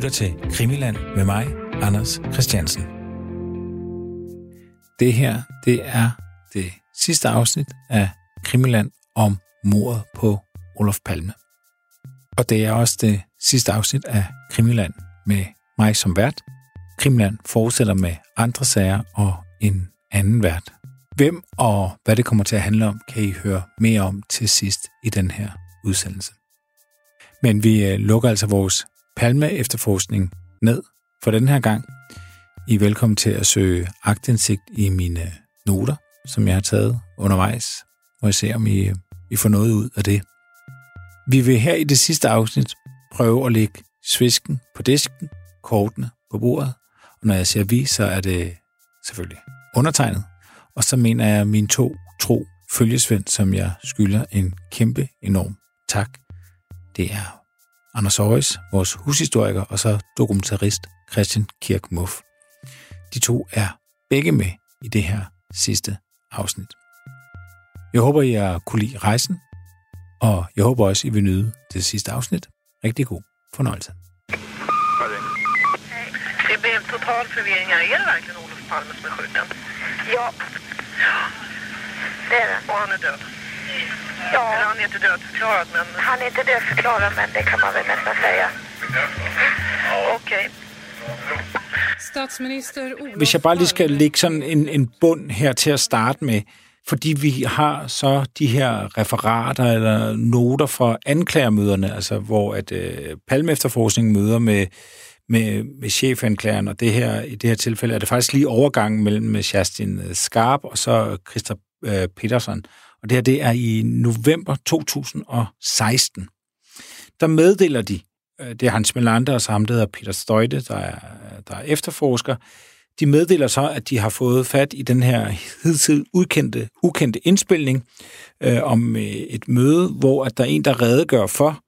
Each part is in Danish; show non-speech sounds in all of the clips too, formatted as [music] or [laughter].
lytter til Krimiland med mig, Anders Christiansen. Det her, det er det sidste afsnit af Krimiland om mordet på Olof Palme. Og det er også det sidste afsnit af Krimiland med mig som vært. Krimiland fortsætter med andre sager og en anden vært. Hvem og hvad det kommer til at handle om, kan I høre mere om til sidst i den her udsendelse. Men vi øh, lukker altså vores Palme efterforskning ned for den her gang. I er velkommen til at søge agtindsigt i mine noter, som jeg har taget undervejs, og jeg ser, om I, I får noget ud af det. Vi vil her i det sidste afsnit prøve at lægge svisken på disken, kortene på bordet, og når jeg siger vi, så er det selvfølgelig undertegnet, og så mener jeg min to tro følgesvend, som jeg skylder en kæmpe enorm tak. Det er Anders Aarhus, vores hushistoriker, og så dokumentarist Christian Kirk Muff. De to er begge med i det her sidste afsnit. Jeg håber, I har kunne lide rejsen, og jeg håber også, I vil nyde det sidste afsnit. Rigtig god fornøjelse. Det blev en total forvirring. Er det verkligen Olof Palme som er skjuten? Ja. Det är det. Och han är död? Ja, Eller han är inte dödförklarad, men han är inte dödförklarad men det kan man väl nästan säga. okej. Statsminister Olof Hvis jeg bare lige skal lægge sådan en, en bund her til at starte med, fordi vi har så de her referater eller noter fra anklagermøderne, altså hvor at øh, Palme efterforskning møder med, med, med chefanklageren, og det her, i det her tilfælde er det faktisk lige overgangen mellem Kerstin Skarp og så Christa øh, Petersen. Og det her, det er i november 2016. Der meddeler de, øh, det er Hans Melander og så ham, der hedder Peter Støjte, der er, der er efterforsker, de meddeler så, at de har fået fat i den her hidtil ukendte, ukendte indspilning øh, om øh, et møde, hvor at der er en, der redegør for,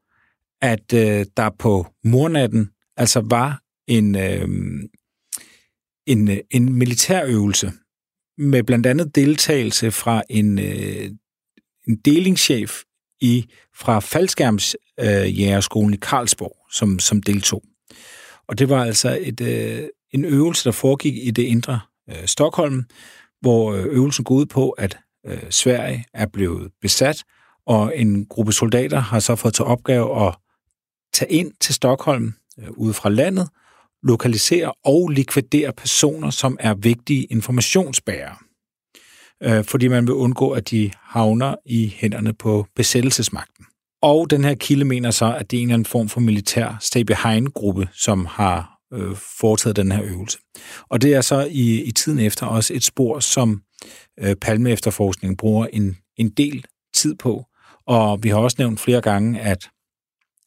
at øh, der på mornatten altså var en, øh, en, øh, en militærøvelse med blandt andet deltagelse fra en, øh, en delingschef i, fra faldskærmsjægerskolen øh, i Karlsborg, som, som deltog. Og det var altså et, øh, en øvelse, der foregik i det indre øh, Stockholm, hvor øh, øvelsen går ud på, at øh, Sverige er blevet besat, og en gruppe soldater har så fået til opgave at tage ind til Stockholm øh, ude fra landet, lokalisere og likvidere personer, som er vigtige informationsbærere. Øh, fordi man vil undgå, at de havner i hænderne på besættelsesmagten. Og den her kilde mener så, at det er en eller anden form for militær stay-behind-gruppe, som har øh, foretaget den her øvelse. Og det er så i, i tiden efter også et spor, som øh, Palme-efterforskningen bruger en, en del tid på. Og vi har også nævnt flere gange, at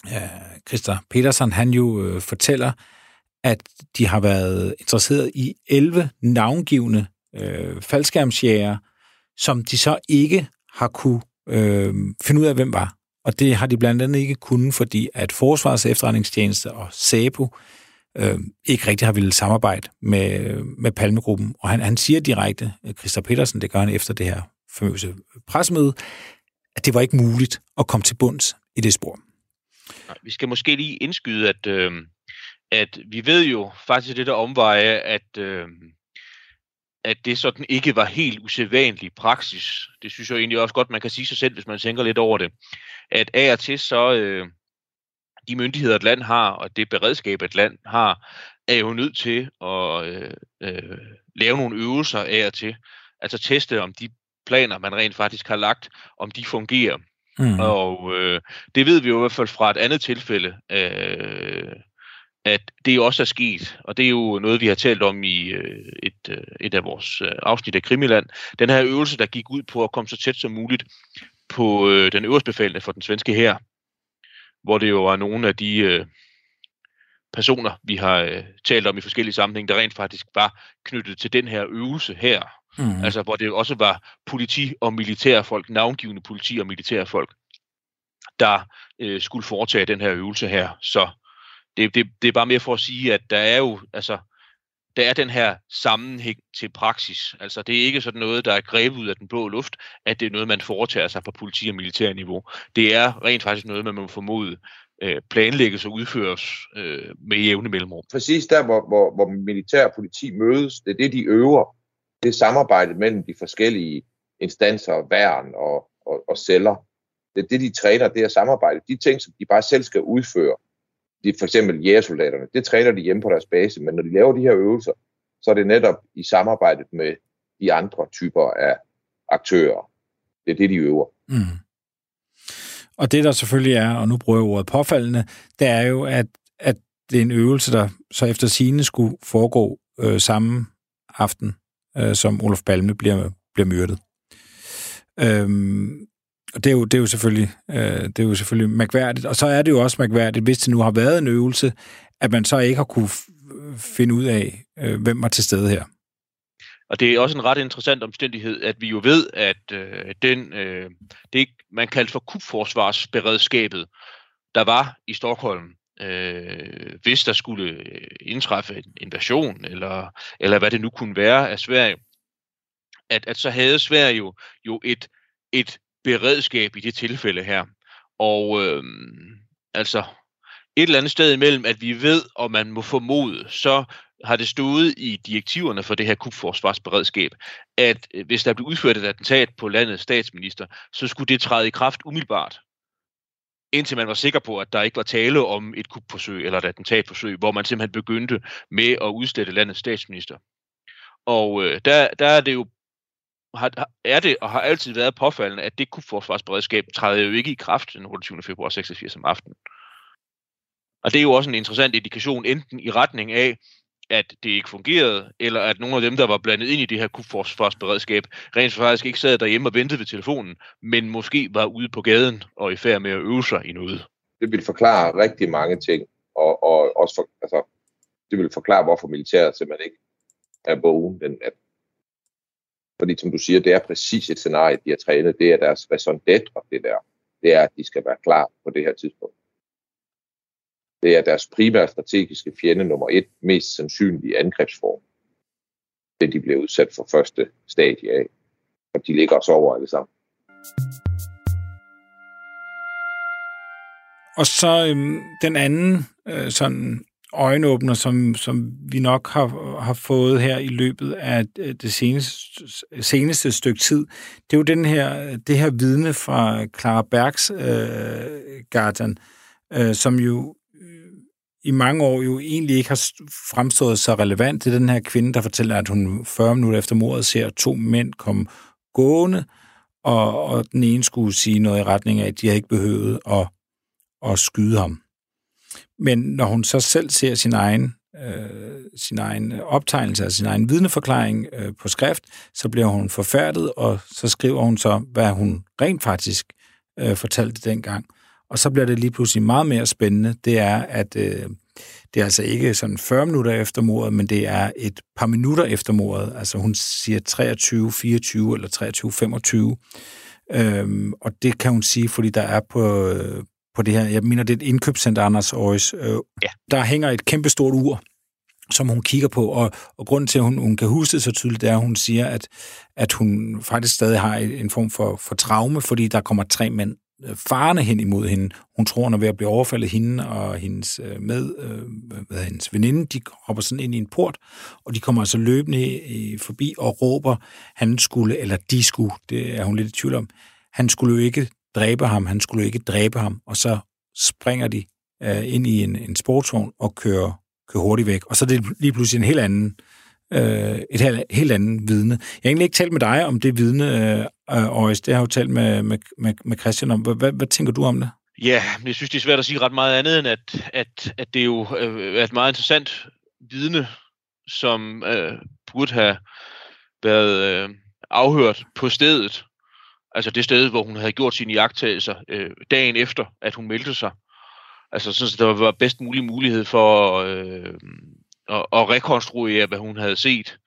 øh, Christa Petersen, han jo øh, fortæller, at de har været interesseret i 11 navngivende øh, faldskærmsjæger, som de så ikke har kunne øh, finde ud af, hvem var. Og det har de blandt andet ikke kunnet, fordi at Forsvarets efterretningstjeneste og SAPO øh, ikke rigtig har ville samarbejde med, med Palmegruppen. Og han, han siger direkte, øh, Christa Petersen, det gør han efter det her famøse pressemøde, at det var ikke muligt at komme til bunds i det spor. Nej, Vi skal måske lige indskyde, at, øh, at vi ved jo faktisk det der omveje, at, øh, at det sådan ikke var helt usædvanlig praksis. Det synes jeg egentlig også godt, man kan sige sig selv, hvis man tænker lidt over det. At af og til så øh, de myndigheder, et land har, og det beredskab, et land har, er jo nødt til at øh, øh, lave nogle øvelser af og til. Altså teste, om de planer, man rent faktisk har lagt, om de fungerer. Mm. Og øh, det ved vi jo i hvert fald fra et andet tilfælde, øh, at det også er sket. Og det er jo noget, vi har talt om i øh, et, øh, et af vores øh, afsnit af Krimiland. Den her øvelse, der gik ud på at komme så tæt som muligt på øh, den øverstbefalende for den svenske her, hvor det jo var nogle af de øh, personer, vi har øh, talt om i forskellige sammenhænge, der rent faktisk var knyttet til den her øvelse her. Mm. Altså, hvor det også var politi og militærfolk, navngivende politi og militærfolk, der øh, skulle foretage den her øvelse her. Så det, det, det er bare mere for at sige, at der er jo, altså, der er den her sammenhæng til praksis. Altså det er ikke sådan noget, der er grebet ud af den blå luft, at det er noget, man foretager sig på politi- og militærniveau. Det er rent faktisk noget, man må formode øh, planlægges og udføres øh, med jævne mellemrum. Præcis der, hvor, hvor, hvor militær og politi mødes, det er det, de øver. Det er samarbejdet mellem de forskellige instanser, værn og, og, og celler. Det er det, de træner, det er samarbejde. De ting, som de bare selv skal udføre, de, for eksempel jægersoldaterne, det træner de hjemme på deres base, men når de laver de her øvelser, så er det netop i samarbejdet med de andre typer af aktører. Det er det, de øver. Mm. Og det, der selvfølgelig er, og nu bruger jeg ordet påfaldende, det er jo, at, at det er en øvelse, der så efter sine skulle foregå øh, samme aften, øh, som Olof Palme bliver, bliver myrdet. Øhm, og det er, jo, det, er jo selvfølgelig, øh, det er jo selvfølgelig mærkværdigt. Og så er det jo også mærkværdigt, hvis det nu har været en øvelse, at man så ikke har kunne finde ud af, øh, hvem var til stede her. Og det er også en ret interessant omstændighed, at vi jo ved, at øh, den, øh, det man kaldte for kubforsvarsberedskabet, der var i Stockholm, øh, hvis der skulle øh, indtræffe en invasion, eller, eller hvad det nu kunne være af Sverige, at, at så havde Sverige jo, jo et, et beredskab i det tilfælde her. Og øh, altså et eller andet sted imellem, at vi ved, og man må formode, så har det stået i direktiverne for det her kubforsvarsberedskab, at øh, hvis der blev udført et attentat på landets statsminister, så skulle det træde i kraft umiddelbart, indtil man var sikker på, at der ikke var tale om et kupforsøg eller et attentatforsøg, hvor man simpelthen begyndte med at udstette landets statsminister. Og øh, der, der er det jo har, er det og har altid været påfaldende, at det kunne forsvarsberedskab træde jo ikke i kraft den 28. februar 86 om aftenen. Og det er jo også en interessant indikation, enten i retning af, at det ikke fungerede, eller at nogle af dem, der var blandet ind i det her kupforsvarsberedskab, rent faktisk ikke sad derhjemme og ventede ved telefonen, men måske var ude på gaden og i færd med at øve sig i noget. Det vil forklare rigtig mange ting, og, og også for, altså, det vil forklare, hvorfor militæret simpelthen ikke er vågen den 18. Fordi som du siger, det er præcis et scenarie, de har trænet. Det er deres raison d'être, det der. Det er, at de skal være klar på det her tidspunkt. Det er deres primære strategiske fjende nummer et, mest sandsynlige angrebsform. Det de bliver udsat for første stadie af. Og de ligger også over alle sammen. Og så øhm, den anden øh, sådan øjenåbner, som, som vi nok har, har fået her i løbet af det seneste, seneste stykke tid, det er jo den her, det her vidne fra Clara Bergs øh, garden, øh, som jo øh, i mange år jo egentlig ikke har fremstået så relevant. Det er den her kvinde, der fortæller, at hun 40 minutter efter mordet ser to mænd komme gående, og, og den ene skulle sige noget i retning af, at de har ikke behøvet at, at skyde ham. Men når hun så selv ser sin egen, øh, sin egen optegnelse af sin egen vidneforklaring øh, på skrift, så bliver hun forfærdet, og så skriver hun så, hvad hun rent faktisk øh, fortalte dengang. Og så bliver det lige pludselig meget mere spændende. Det er, at øh, det er altså ikke sådan 40 minutter efter mordet, men det er et par minutter efter mordet. Altså hun siger 23, 24 eller 23, 25. Øhm, og det kan hun sige, fordi der er på, øh, på det her, jeg mener, det er et indkøbscenter, Anders Aarhus. Øh, ja. Der hænger et kæmpestort ur, som hun kigger på, og, og grunden til, at hun, hun kan huske det så tydeligt, det er, at hun siger, at, at hun faktisk stadig har en form for, for traume, fordi der kommer tre mænd øh, farne hen imod hende. Hun tror, hun er ved at blive overfaldet hende og hendes øh, med, øh, hvad hendes veninde, de hopper sådan ind i en port, og de kommer altså løbende forbi og råber, han skulle, eller de skulle, det er hun lidt i tvivl om, han skulle jo ikke dræbe ham, han skulle ikke dræbe ham, og så springer de øh, ind i en, en sportsvogn og kører, kører hurtigt væk. Og så er det lige pludselig en helt anden, øh, et helt, helt andet vidne. Jeg har egentlig ikke talt med dig om det vidne, øh, øh Øjs. Det har jeg jo talt med, med, med, med Christian om. Hvad, hvad tænker du om det? Ja, jeg synes, det er svært at sige ret meget andet, end at, at, at det jo øh, er et meget interessant vidne, som øh, burde have været øh, afhørt på stedet Altså det sted, hvor hun havde gjort sine jagttagelser øh, dagen efter, at hun meldte sig. Altså så der var bedst mulig mulighed for øh, at, at rekonstruere, hvad hun havde set.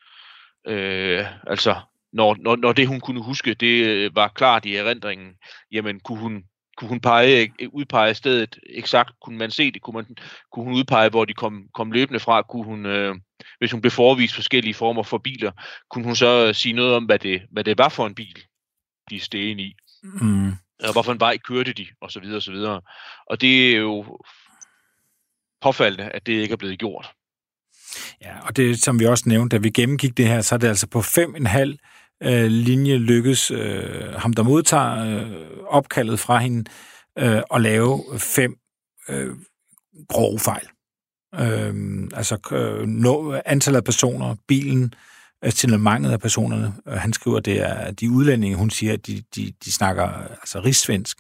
Øh, altså når, når, når det hun kunne huske, det øh, var klart i erindringen, jamen kunne hun, kunne hun pege, øh, udpege stedet eksakt? Kunne man se det? Kunne, man, kunne hun udpege, hvor de kom, kom løbende fra? Kunne hun, øh, hvis hun blev forvist forskellige former for biler, kunne hun så øh, sige noget om, hvad det, hvad det var for en bil, de steg i? Mm. Og hvorfor en vej kørte de? Og så videre, og så videre. Og det er jo påfaldende, at det ikke er blevet gjort. Ja, og det, som vi også nævnte, da vi gennemgik det her, så er det altså på fem en halv øh, linje lykkes øh, ham, der modtager øh, opkaldet fra hende, øh, at lave fem øh, grove fejl. Øh, altså øh, no, antallet af personer, bilen, øh, signalement af personerne. Han skriver, det er de udlændinge, hun siger, at de, de, de snakker altså rigsvensk.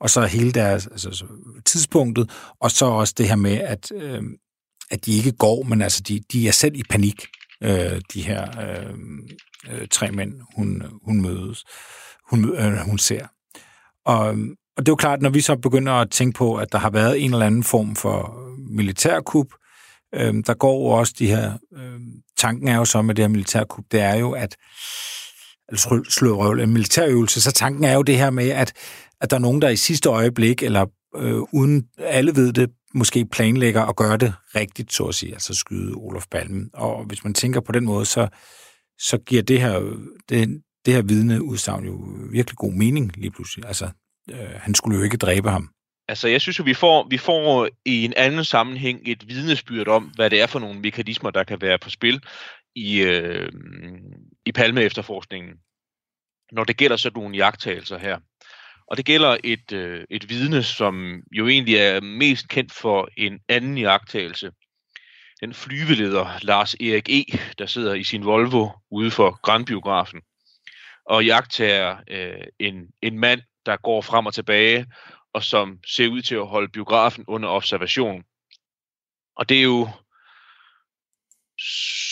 Og så hele deres altså, tidspunktet, og så også det her med, at, øh, at de ikke går, men altså de, de er selv i panik, øh, de her øh, øh, tre mænd, hun, hun mødes, hun, øh, hun ser. Og, og det er jo klart, når vi så begynder at tænke på, at der har været en eller anden form for militærkup, øh, der går jo også de her... Øh, tanken er jo så med det her militærkup, det er jo, at altså slå røv, en militærøvelse, så tanken er jo det her med, at, at der er nogen, der i sidste øjeblik, eller øh, uden alle ved det, måske planlægger at gøre det rigtigt, så at sige, altså skyde Olof Palme. Og hvis man tænker på den måde, så, så giver det her, det, det her vidne udsagn jo virkelig god mening lige pludselig. Altså, øh, han skulle jo ikke dræbe ham. Altså, jeg synes jo, vi får, vi får i en anden sammenhæng et vidnesbyrd om, hvad det er for nogle mekanismer, der kan være på spil i, øh, i palme efterforskningen, når det gælder sådan nogle jagttagelser her. Og det gælder et, øh, et vidne, som jo egentlig er mest kendt for en anden jagttagelse. Den flyveleder Lars Erik E., der sidder i sin Volvo ude for Grandbiografen og jagttager øh, en, en mand, der går frem og tilbage, og som ser ud til at holde biografen under observation. Og det er jo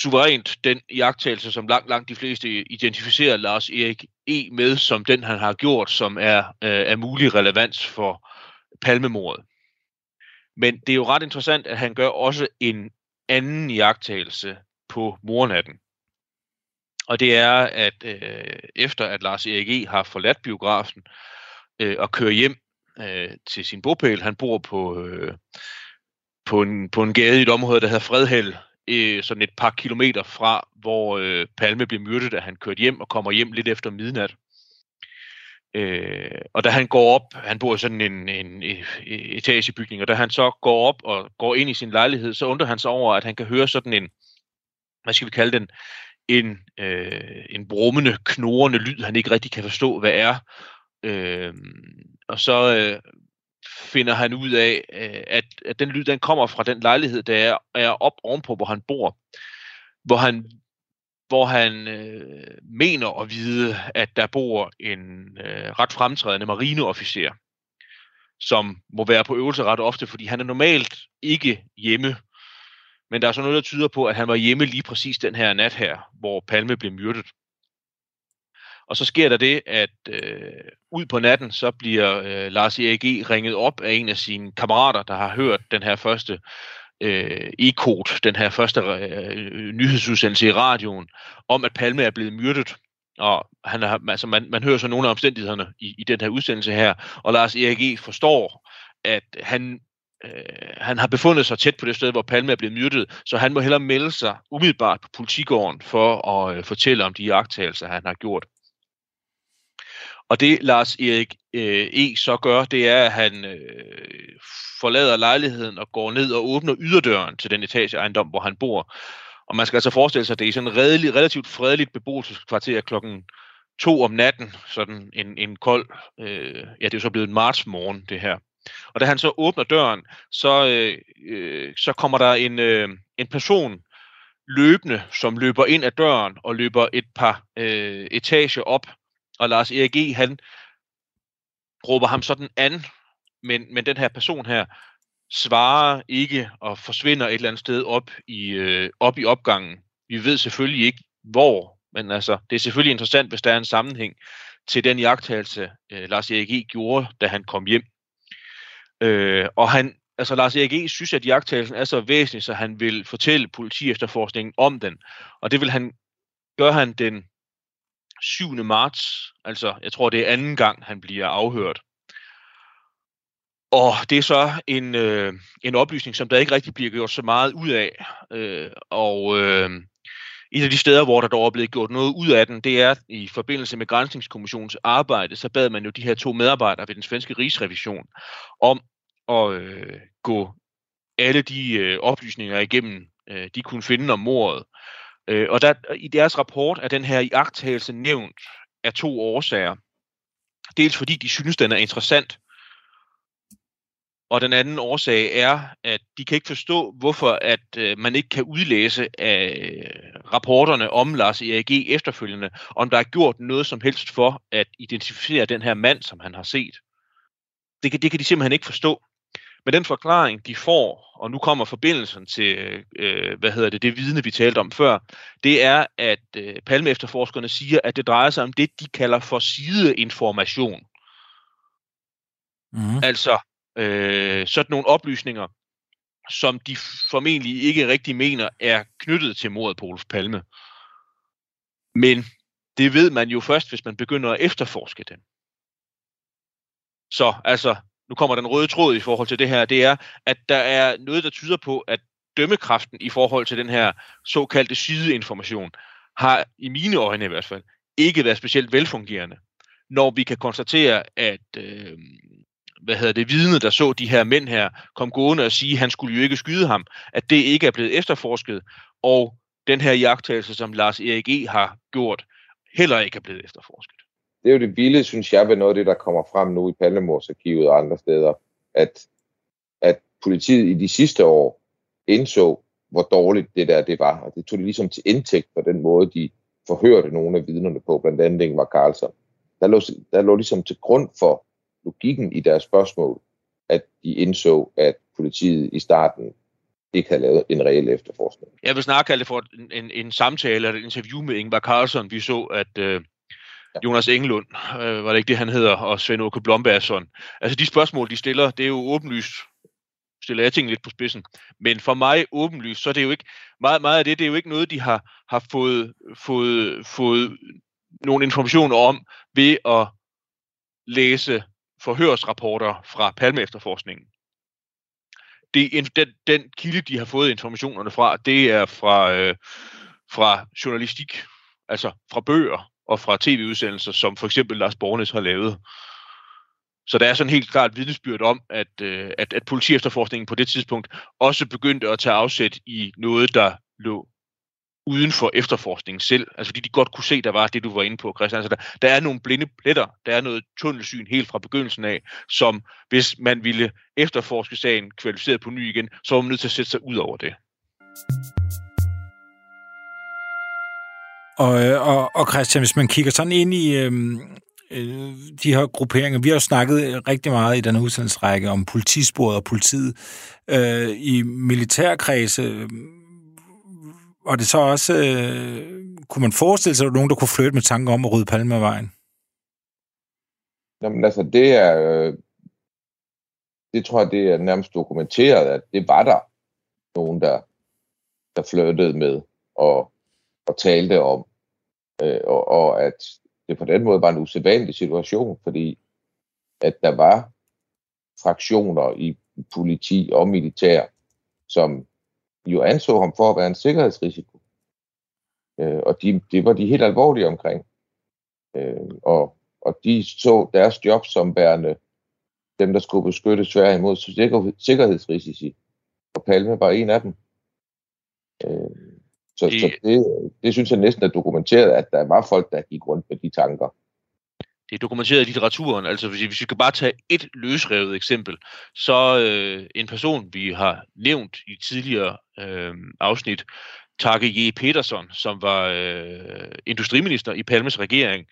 suverænt den jagttagelse, som langt, langt de fleste identificerer Lars Erik E. med, som den han har gjort, som er øh, af mulig relevans for palmemordet. Men det er jo ret interessant, at han gør også en anden jagttagelse på mornatten. Og det er, at øh, efter at Lars Erik E. har forladt biografen øh, og kører hjem øh, til sin bopæl, han bor på, øh, på, en, på en gade i et område, der hedder Fredhæld, øh, sådan et par kilometer fra, hvor øh, Palme blev myrdet, da han kørte hjem og kommer hjem lidt efter midnat. Øh, og da han går op, han bor i sådan en, en, en etagebygning, og da han så går op og går ind i sin lejlighed, så undrer han sig over, at han kan høre sådan en, hvad skal vi kalde den, en, øh, en brummende, knorrende lyd, han ikke rigtig kan forstå, hvad er. Øh, og så øh, finder han ud af, øh, at, at den lyd, den kommer fra den lejlighed, der er, er op ovenpå, hvor han bor. Hvor han, hvor han øh, mener at vide, at der bor en øh, ret fremtrædende marineofficer, som må være på øvelse ret ofte, fordi han er normalt ikke hjemme. Men der er så noget, der tyder på, at han var hjemme lige præcis den her nat her, hvor Palme blev myrdet. Og så sker der det, at øh, ud på natten, så bliver øh, Lars Erik ringet op af en af sine kammerater, der har hørt den her første øh, ekot, den her første øh, øh nyhedsudsendelse i radioen, om at Palme er blevet myrdet. Og han er, altså man, man hører så nogle af omstændighederne i, i den her udsendelse her, og Lars Erik forstår, at han øh, han har befundet sig tæt på det sted, hvor Palme er blevet myrdet, så han må hellere melde sig umiddelbart på politigården for at øh, fortælle om de jagttagelser, han har gjort. Og det Lars Erik øh, E. så gør, det er, at han øh, forlader lejligheden og går ned og åbner yderdøren til den etageejendom, hvor han bor. Og man skal altså forestille sig, at det er sådan en redelig, relativt fredeligt beboelseskvarter klokken to om natten, sådan en, en kold, øh, ja det er jo så blevet en martsmorgen det her. Og da han så åbner døren, så, øh, øh, så kommer der en, øh, en person løbende, som løber ind ad døren og løber et par øh, etager op og Lars Erik E., han råber ham sådan an, men, men den her person her svarer ikke og forsvinder et eller andet sted op i, øh, op i opgangen. Vi ved selvfølgelig ikke, hvor, men altså, det er selvfølgelig interessant, hvis der er en sammenhæng til den jagttagelse, øh, Lars Erik E. gjorde, da han kom hjem. Øh, og han, altså Lars Erik E. synes, at jagttagelsen er så væsentlig, så han vil fortælle politi efterforskningen om den. Og det vil han, gør han den 7. marts, altså jeg tror det er anden gang, han bliver afhørt. Og det er så en, øh, en oplysning, som der ikke rigtig bliver gjort så meget ud af. Øh, og øh, et af de steder, hvor der dog er blevet gjort noget ud af den, det er i forbindelse med Grænsningskommissionens arbejde, så bad man jo de her to medarbejdere ved den svenske rigsrevision om at øh, gå alle de øh, oplysninger igennem, øh, de kunne finde om mordet. Øh, og der, i deres rapport er den her iagttagelse nævnt af to årsager. Dels fordi de synes, den er interessant, og den anden årsag er, at de kan ikke forstå, hvorfor at øh, man ikke kan udlæse af øh, rapporterne om Lars E.A.G. efterfølgende, om der er gjort noget som helst for at identificere den her mand, som han har set. Det kan, det kan de simpelthen ikke forstå. Men den forklaring, de får, og nu kommer forbindelsen til, øh, hvad hedder det, det vidne, vi talte om før, det er, at øh, Palme efterforskerne siger, at det drejer sig om det, de kalder for sideinformation. Mm. Altså, øh, sådan nogle oplysninger, som de formentlig ikke rigtig mener er knyttet til mordet på Olof Palme. Men det ved man jo først, hvis man begynder at efterforske den. Så altså, nu kommer den røde tråd i forhold til det her, det er, at der er noget, der tyder på, at dømmekraften i forhold til den her såkaldte sideinformation, har i mine øjne i hvert fald, ikke været specielt velfungerende. Når vi kan konstatere, at øh, hvad hedder det, vidne, der så de her mænd her, kom gående og sige, at han skulle jo ikke skyde ham, at det ikke er blevet efterforsket, og den her jagttagelse, som Lars Erik E. har gjort, heller ikke er blevet efterforsket. Det er jo det vilde, synes jeg, ved noget af det, der kommer frem nu i Palmemorsarkivet og andre steder, at, at politiet i de sidste år indså, hvor dårligt det der det var, og det tog de ligesom til indtægt for den måde, de forhørte nogle af vidnerne på, blandt andet Ingvar Carlsson. Der lå, der lå ligesom til grund for logikken i deres spørgsmål, at de indså, at politiet i starten ikke havde lavet en reel efterforskning. Jeg vil snart kalde det for en, en, en samtale eller et interview med Ingvar Carlsson. Vi så, at øh, Jonas Engelund, øh, var det ikke det, han hedder, og Svend Åke Blombergsson. Altså de spørgsmål, de stiller, det er jo åbenlyst stiller jeg tingene lidt på spidsen. Men for mig åbenlyst, så er det jo ikke, meget, meget af det, det er jo ikke noget, de har, har fået, fået, fået nogle informationer om ved at læse forhørsrapporter fra Palme efterforskningen. Det, den, den kilde, de har fået informationerne fra, det er fra, øh, fra journalistik, altså fra bøger og fra tv-udsendelser, som for eksempel Lars Bornes har lavet. Så der er sådan helt klart vidnesbyrd om, at, øh, at, at politiefterforskningen på det tidspunkt også begyndte at tage afsæt i noget, der lå uden for efterforskningen selv. Altså fordi de godt kunne se, der var det, du var inde på, Christian. Altså der, der er nogle blinde pletter, der er noget tunnelsyn helt fra begyndelsen af, som hvis man ville efterforske sagen kvalificeret på ny igen, så var man nødt til at sætte sig ud over det. Og, øh, og, og Christian, hvis man kigger sådan ind i øh, øh de her grupperinger, vi har jo snakket rigtig meget i den udsendelsesrække om politisporet og politiet. Øh, I militærkredse var det så også, øh, kunne man forestille sig, at der nogen, der kunne flytte med tanker om at rydde Palme af vejen? Jamen altså, det er, øh, det tror jeg, det er nærmest dokumenteret, at det var der nogen, der, der flyttede med og, og talte om, øh, og, og at det på den måde var en usædvanlig situation, fordi at der var fraktioner i politi og militær, som jo anså ham for at være en sikkerhedsrisiko. Øh, og de, det var de helt alvorlige omkring. Øh, og, og de så deres job som værende dem, der skulle beskytte Sverige imod sikker, sikkerhedsrisici. Og Palme var en af dem. Øh, så, I... så det, det synes jeg næsten er dokumenteret, at der var folk, der gik rundt med de tanker det er dokumenteret i litteraturen. Altså hvis, vi skal bare tage et løsrevet eksempel, så øh, en person, vi har nævnt i tidligere øh, afsnit, Tage J. Peterson, som var øh, industriminister i Palmes regering,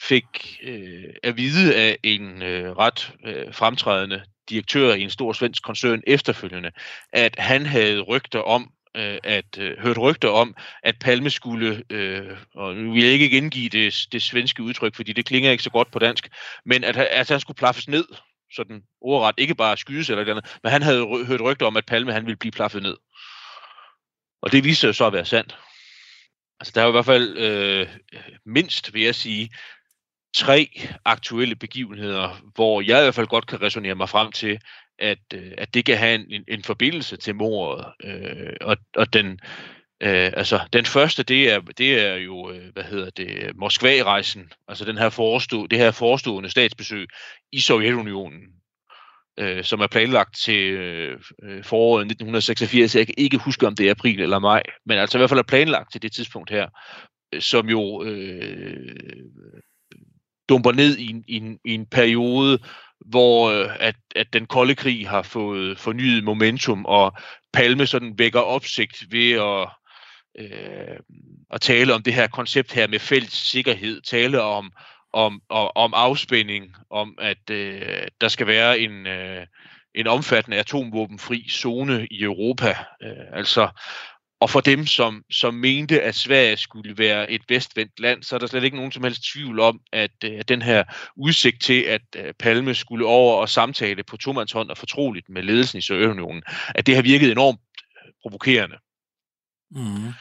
fik øh, at vide af en øh, ret øh, fremtrædende direktør i en stor svensk koncern efterfølgende, at han havde rygter om, øh, at øh, hørt rygter om, at Palme skulle, øh, og nu vil jeg ikke gengive det, det svenske udtryk, fordi det klinger ikke så godt på dansk, men at, at han skulle plaffes ned, sådan ordret, ikke bare skydes eller andet, men han havde hørt rygter om, at Palme han ville blive plaffet ned. Og det viste sig så at være sandt. Altså der er jo i hvert fald øh, mindst, vil jeg sige, tre aktuelle begivenheder, hvor jeg i hvert fald godt kan resonere mig frem til, at, øh, at det kan have en, en forbindelse til mordet. Øh, og, og den, øh, altså, den første, det er, det er jo, øh, hvad hedder det, Moskva-rejsen, altså den her forestå, det her forestående statsbesøg i Sovjetunionen, øh, som er planlagt til øh, øh foråret 1986. Jeg kan ikke huske, om det er april eller maj, men altså i hvert fald er planlagt til det tidspunkt her, øh, som jo øh, dumper ned i, i, en, i en periode, hvor øh, at, at den kolde krig har fået fornyet momentum, og Palme sådan vækker opsigt ved at, øh, at tale om det her koncept her med fælles sikkerhed, tale om, om, om, om afspænding, om at øh, der skal være en, øh, en omfattende atomvåbenfri zone i Europa. Øh, altså, og for dem, som, som mente, at Sverige skulle være et vestvendt land, så er der slet ikke nogen som helst tvivl om, at, øh, at den her udsigt til, at øh, Palme skulle over og samtale på tomandshånd og fortroligt med ledelsen i Sovjetunionen, at det har virket enormt øh, provokerende. Mm.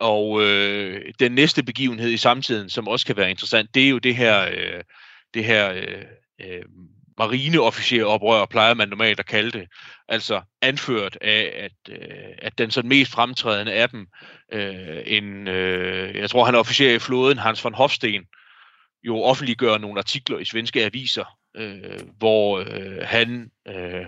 Og øh, den næste begivenhed i samtiden, som også kan være interessant, det er jo det her, øh, det her øh, øh, marineofficeroprør, plejer man normalt at kalde det. Altså anført af, at, øh, at den sådan mest fremtrædende af dem, øh, en, øh, jeg tror han er officer i floden, Hans von Hofsten, jo offentliggør nogle artikler i svenske aviser, øh, hvor øh, han øh,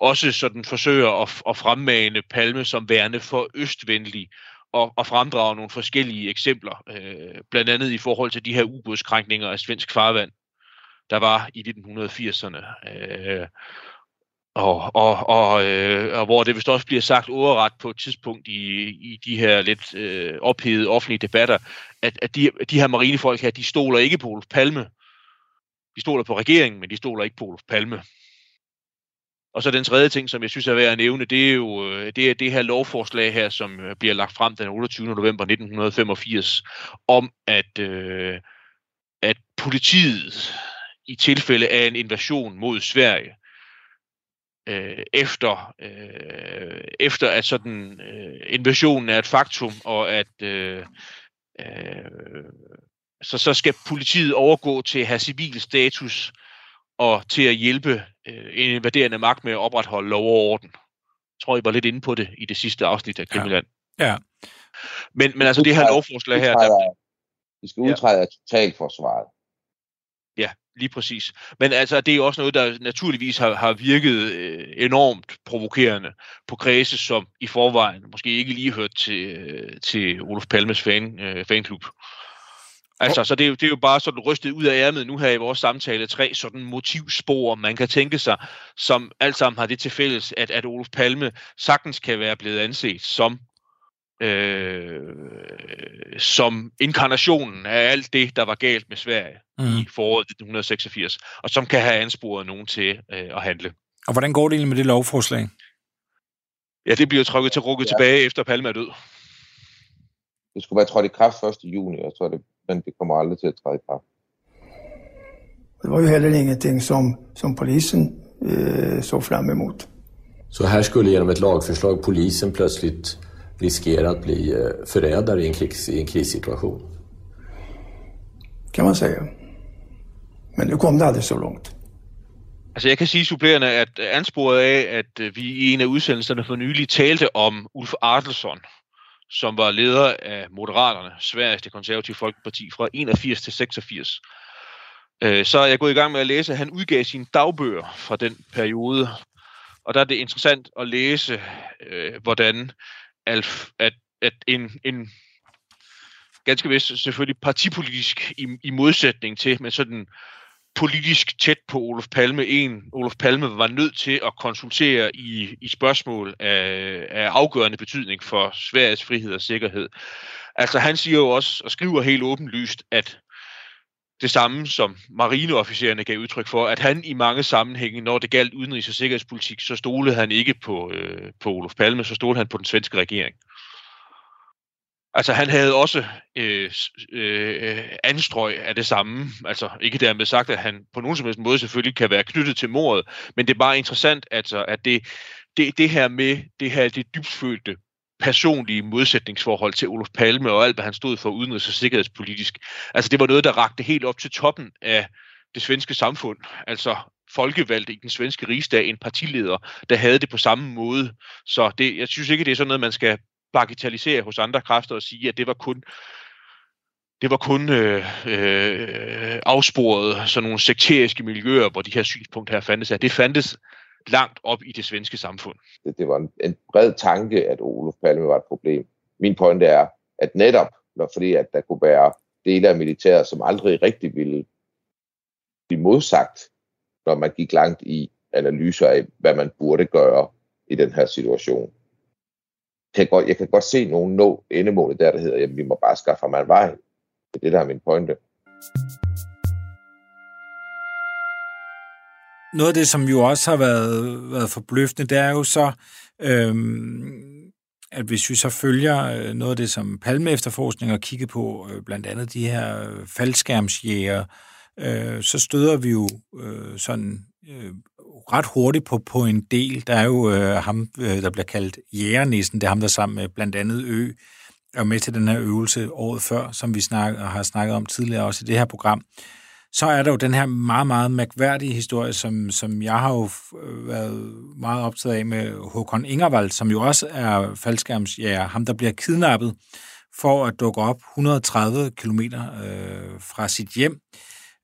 også sådan forsøger at, at fremmane Palme som værende for østvenlig, og, og fremdrage nogle forskellige eksempler, øh, blandt andet i forhold til de her ubådskrænkninger af svensk farvand, der var i 1980'erne. Øh, og, og, og, øh, og hvor det vist også bliver sagt overret på et tidspunkt i, i de her lidt øh, ophedede offentlige debatter, at, at de, de her marinefolk her, de stoler ikke på Olof Palme. De stoler på regeringen, men de stoler ikke på Olof Palme. Og så den tredje ting, som jeg synes er værd at nævne, det er jo øh, det, er det her lovforslag her, som øh, bliver lagt frem den 28. november 1985, om at, øh, at politiet i tilfælde af en invasion mod Sverige, øh, efter, øh, efter at sådan øh, invasionen er et faktum, og at øh, øh, så, så skal politiet overgå til at have civil status og til at hjælpe øh, en invaderende magt med at opretholde lov og orden. Jeg tror, I var lidt inde på det i det sidste afsnit af Krimiland. Ja. ja. Men, men altså det her lovforslag her... Der, vi skal udtræde af totalforsvaret. Lige præcis. Men altså, det er også noget, der naturligvis har, har virket øh, enormt provokerende på kredse, som i forvejen måske ikke lige hørt til, øh, til Olof Palmes fan, øh, fanklub. Altså, så det er, jo, det er jo bare sådan rystet ud af ærmet nu her i vores samtale, tre sådan motivspor, man kan tænke sig, som alt sammen har det til fælles, at, at Olof Palme sagtens kan være blevet anset som øh, som inkarnationen af alt det, der var galt med Sverige mm. i foråret 1986, og som kan have ansporet nogen til øh, at handle. Og hvordan går det egentlig med det lovforslag? Ja, det bliver trykket til rukket ja. tilbage efter Palme er død. Det skulle være trådt i kraft 1. juni, jeg tror det, men det kommer aldrig til at træde i kraft. Det var ju heller ingenting som, som polisen eh, såg fram emot. Så här skulle genom ett lagförslag polisen plötsligt riskera att bli eh, förrädare i en, krigs, i en krissituation. Kan man säga. Men nu kom det aldrig så långt. Altså jeg kan sige supplerende, at ansporet af, at øh, vi i en af udsendelserne for nylig talte om Ulf Adelsson, som var leder af Moderaterne, Sveriges det konservative folkeparti, fra 81 til 86. Øh, så er jeg gået i gang med at læse, at han udgav sine dagbøger fra den periode. Og der er det interessant at læse, hvordan at, at, at en, en ganske vist selvfølgelig partipolitisk i, i modsætning til, men sådan politisk tæt på Olof Palme. En, Olof Palme var nødt til at konsultere i, i spørgsmål af, af afgørende betydning for Sveriges frihed og sikkerhed. Altså han siger jo også, og skriver helt åbenlyst, at det samme som marineofficererne gav udtryk for, at han i mange sammenhænge, når det galt udenrigs- og sikkerhedspolitik, så stolede han ikke på, øh, på Olof Palme, så stolede han på den svenske regering. Altså han havde også øh, øh, anstrøg af det samme. Altså ikke dermed sagt, at han på nogen som helst måde selvfølgelig kan være knyttet til mordet, men det er bare interessant, altså, at det, det, det her med det her det dybfølte personlige modsætningsforhold til Olof Palme og alt, hvad han stod for udenrigs- og sikkerhedspolitisk. Altså det var noget, der rakte helt op til toppen af det svenske samfund. Altså folkevalgte i den svenske rigsdag, en partileder, der havde det på samme måde. Så det, jeg synes ikke, det er sådan noget, man skal bagitalisere hos andre kræfter og sige, at det var kun det var kun øh, øh, afsporet sådan nogle sekteriske miljøer, hvor de her synspunkter her fandtes. At det fandtes langt op i det svenske samfund. Det, det var en, en bred tanke, at Olof Palme var et problem. Min pointe er, at netop, når, fordi at der kunne være dele af militæret, som aldrig rigtig ville blive modsagt, når man gik langt i analyser af, hvad man burde gøre i den her situation. Jeg kan godt, jeg kan godt se nogen nå endemålet der, der hedder, at vi må bare skaffe ham en vej. Det er det, der er min pointe. Noget af det, som jo også har været, været forbløffende, det er jo så, øhm, at hvis vi så følger øh, noget af det, som Palme efterforskning har kigget på, øh, blandt andet de her øh, faldskærmsjæger, øh, så støder vi jo øh, sådan øh, ret hurtigt på, på en del. Der er jo øh, ham, øh, der bliver kaldt jægernissen, det er ham, der sammen med blandt andet Ø er med til den her øvelse året før, som vi snak, har snakket om tidligere også i det her program. Så er der jo den her meget, meget mærkværdige historie, som, som jeg har jo øh, været meget optaget af med Håkon Ingervald, som jo også er faldskærmsjæger, ham der bliver kidnappet for at dukke op 130 km øh, fra sit hjem.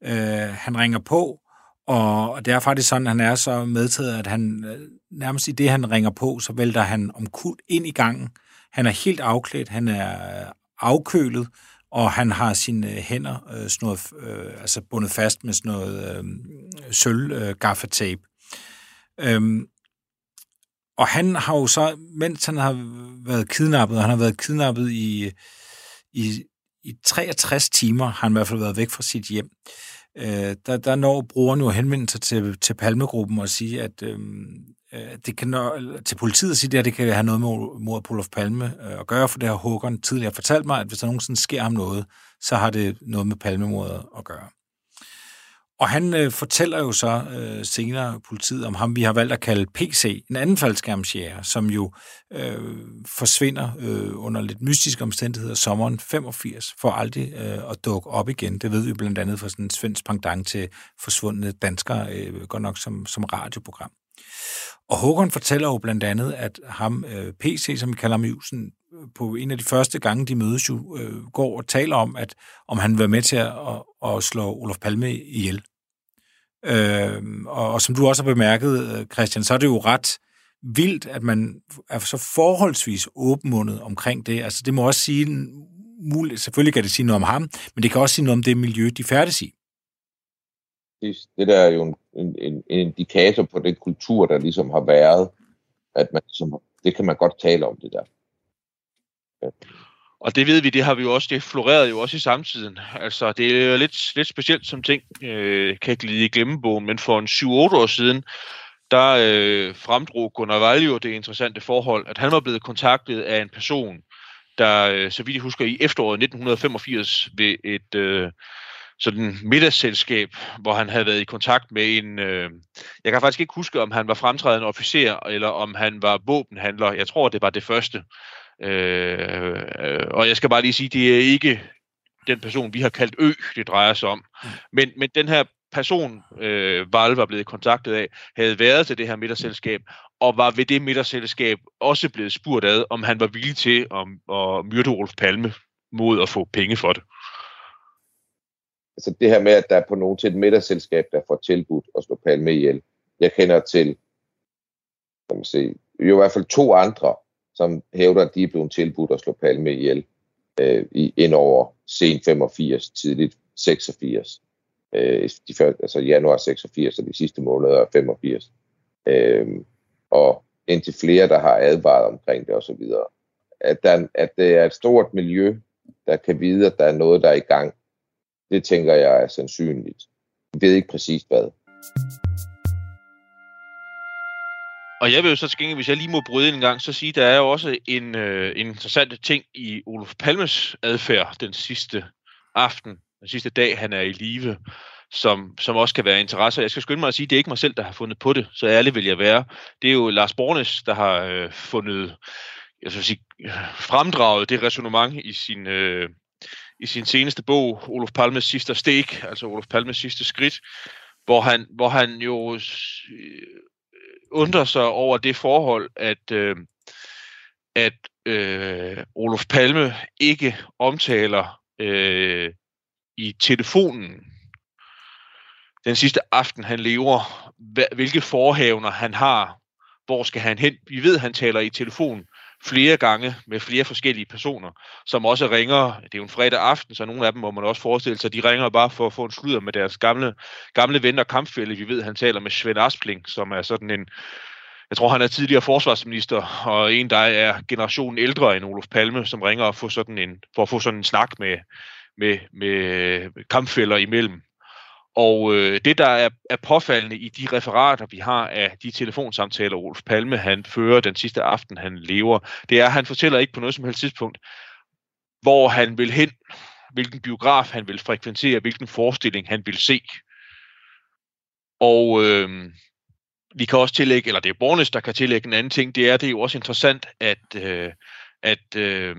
Øh, han ringer på, og det er faktisk sådan, at han er så medtaget, at han øh, nærmest i det, han ringer på, så vælter han omkuld ind i gangen. Han er helt afklædt, han er øh, afkølet, og han har sine øh, hænder øh, snået, øh, altså bundet fast med sådan noget øh, sølv øh, gaffatape. Øhm, og han har jo så, mens han har været kidnappet, og han har været kidnappet i, i, i 63 timer, har han i hvert fald været væk fra sit hjem, øh, der, der når brugeren jo henvende sig til, til Palmegruppen og sige, at øh, Øh, det kan til politiet at sige, at det kan have noget med mordet på Olof Palme øh, at gøre, for det har Håkon tidligere fortalt mig, at hvis der nogensinde sker ham noget, så har det noget med Palmemordet at gøre. Og han øh, fortæller jo så øh, senere politiet om ham, vi har valgt at kalde PC, en anden faldskærmsjæger, som jo øh, forsvinder øh, under lidt mystiske omstændigheder sommeren 85, for aldrig øh, at dukke op igen. Det ved vi blandt andet fra sådan en svensk pendant til forsvundne danskere, øh, godt nok som, som radioprogram. Og Håkon fortæller jo blandt andet, at ham, øh, PC, som vi kalder ham Jusen, øh, på en af de første gange, de mødes jo, øh, går og taler om, at om han vil være med til at, at, at slå Olof Palme ihjel. Øh, og, og som du også har bemærket, øh, Christian, så er det jo ret vildt, at man er så forholdsvis åbenmundet omkring det. Altså det må også sige, muligt, selvfølgelig kan det sige noget om ham, men det kan også sige noget om det miljø, de færdes i. Det der er jo en, en, en indikator på den kultur, der ligesom har været, at man ligesom, det kan man godt tale om det der. Ja. Og det ved vi, det har vi jo også, det florerede jo også i samtiden. Altså, det er jo lidt, lidt specielt som ting, øh, kan glide i glemmebogen, men for en 7-8 år siden, der øh, fremdrog Gunnar Valjo det interessante forhold, at han var blevet kontaktet af en person, der, øh, så vidt jeg husker, i efteråret 1985 ved et øh, sådan middagsselskab, hvor han havde været i kontakt med en, øh, jeg kan faktisk ikke huske, om han var fremtrædende officer, eller om han var våbenhandler. Jeg tror, det var det første. Øh, øh, og jeg skal bare lige sige, det er ikke den person, vi har kaldt Ø, det drejer sig om. Mm. Men, men den her person, øh, Val var blevet kontaktet af, havde været til det her middagsselskab, og var ved det middagsselskab også blevet spurgt ad, om han var villig til at, at myrde Rolf Palme mod at få penge for det. Altså det her med, at der er på nogen til et middagsselskab, der får tilbudt at slå Palme ihjel. Jeg kender til, kan man se, jo i hvert fald to andre, som hævder, at de er blevet tilbudt at slå Palme ihjel øh, i, ind over sen 85, tidligt 86. Øh, de før, altså januar 86 og de sidste måneder af 85. Øh, og indtil flere, der har advaret omkring det osv. At, der, at det er et stort miljø, der kan vide, at der er noget, der er i gang. Det tænker jeg er sandsynligt. Jeg ved ikke præcist hvad. Og jeg vil jo så til hvis jeg lige må bryde ind en gang, så sige, der er jo også en, øh, en interessant ting i Olof Palmes adfærd den sidste aften, den sidste dag, han er i live, som, som også kan være interesse. Jeg skal skynde mig at sige, at det er ikke mig selv, der har fundet på det, så ærlig vil jeg være. Det er jo Lars Bornes, der har øh, fundet jeg skal sige, fremdraget det resonemang i sin, øh, i sin seneste bog, Olof Palmes sidste stik, altså Olof Palmes sidste skridt, hvor han, hvor han jo øh, undrer sig over det forhold, at, øh, at øh, Olof Palme ikke omtaler øh, i telefonen den sidste aften, han lever, hvilke forhavner han har, hvor skal han hen. Vi ved, han taler i telefon flere gange med flere forskellige personer, som også ringer, det er jo en fredag aften, så nogle af dem må man også forestille sig, de ringer bare for at få en sludder med deres gamle, gamle venner og kampfælde. Vi ved, han taler med Svend Aspling, som er sådan en, jeg tror, han er tidligere forsvarsminister, og en, der er generationen ældre end Olof Palme, som ringer og får sådan en, for at få sådan en snak med, med, med kampfælder imellem. Og øh, det, der er, er påfaldende i de referater, vi har af de telefonsamtaler, Rolf Palme han fører den sidste aften, han lever, det er, at han fortæller ikke på noget som helst tidspunkt, hvor han vil hen, hvilken biograf han vil frekventere, hvilken forestilling han vil se. Og øh, vi kan også tillægge, eller det er Bornes, der kan tillægge en anden ting, det er, det er jo også interessant, at, øh, at, øh,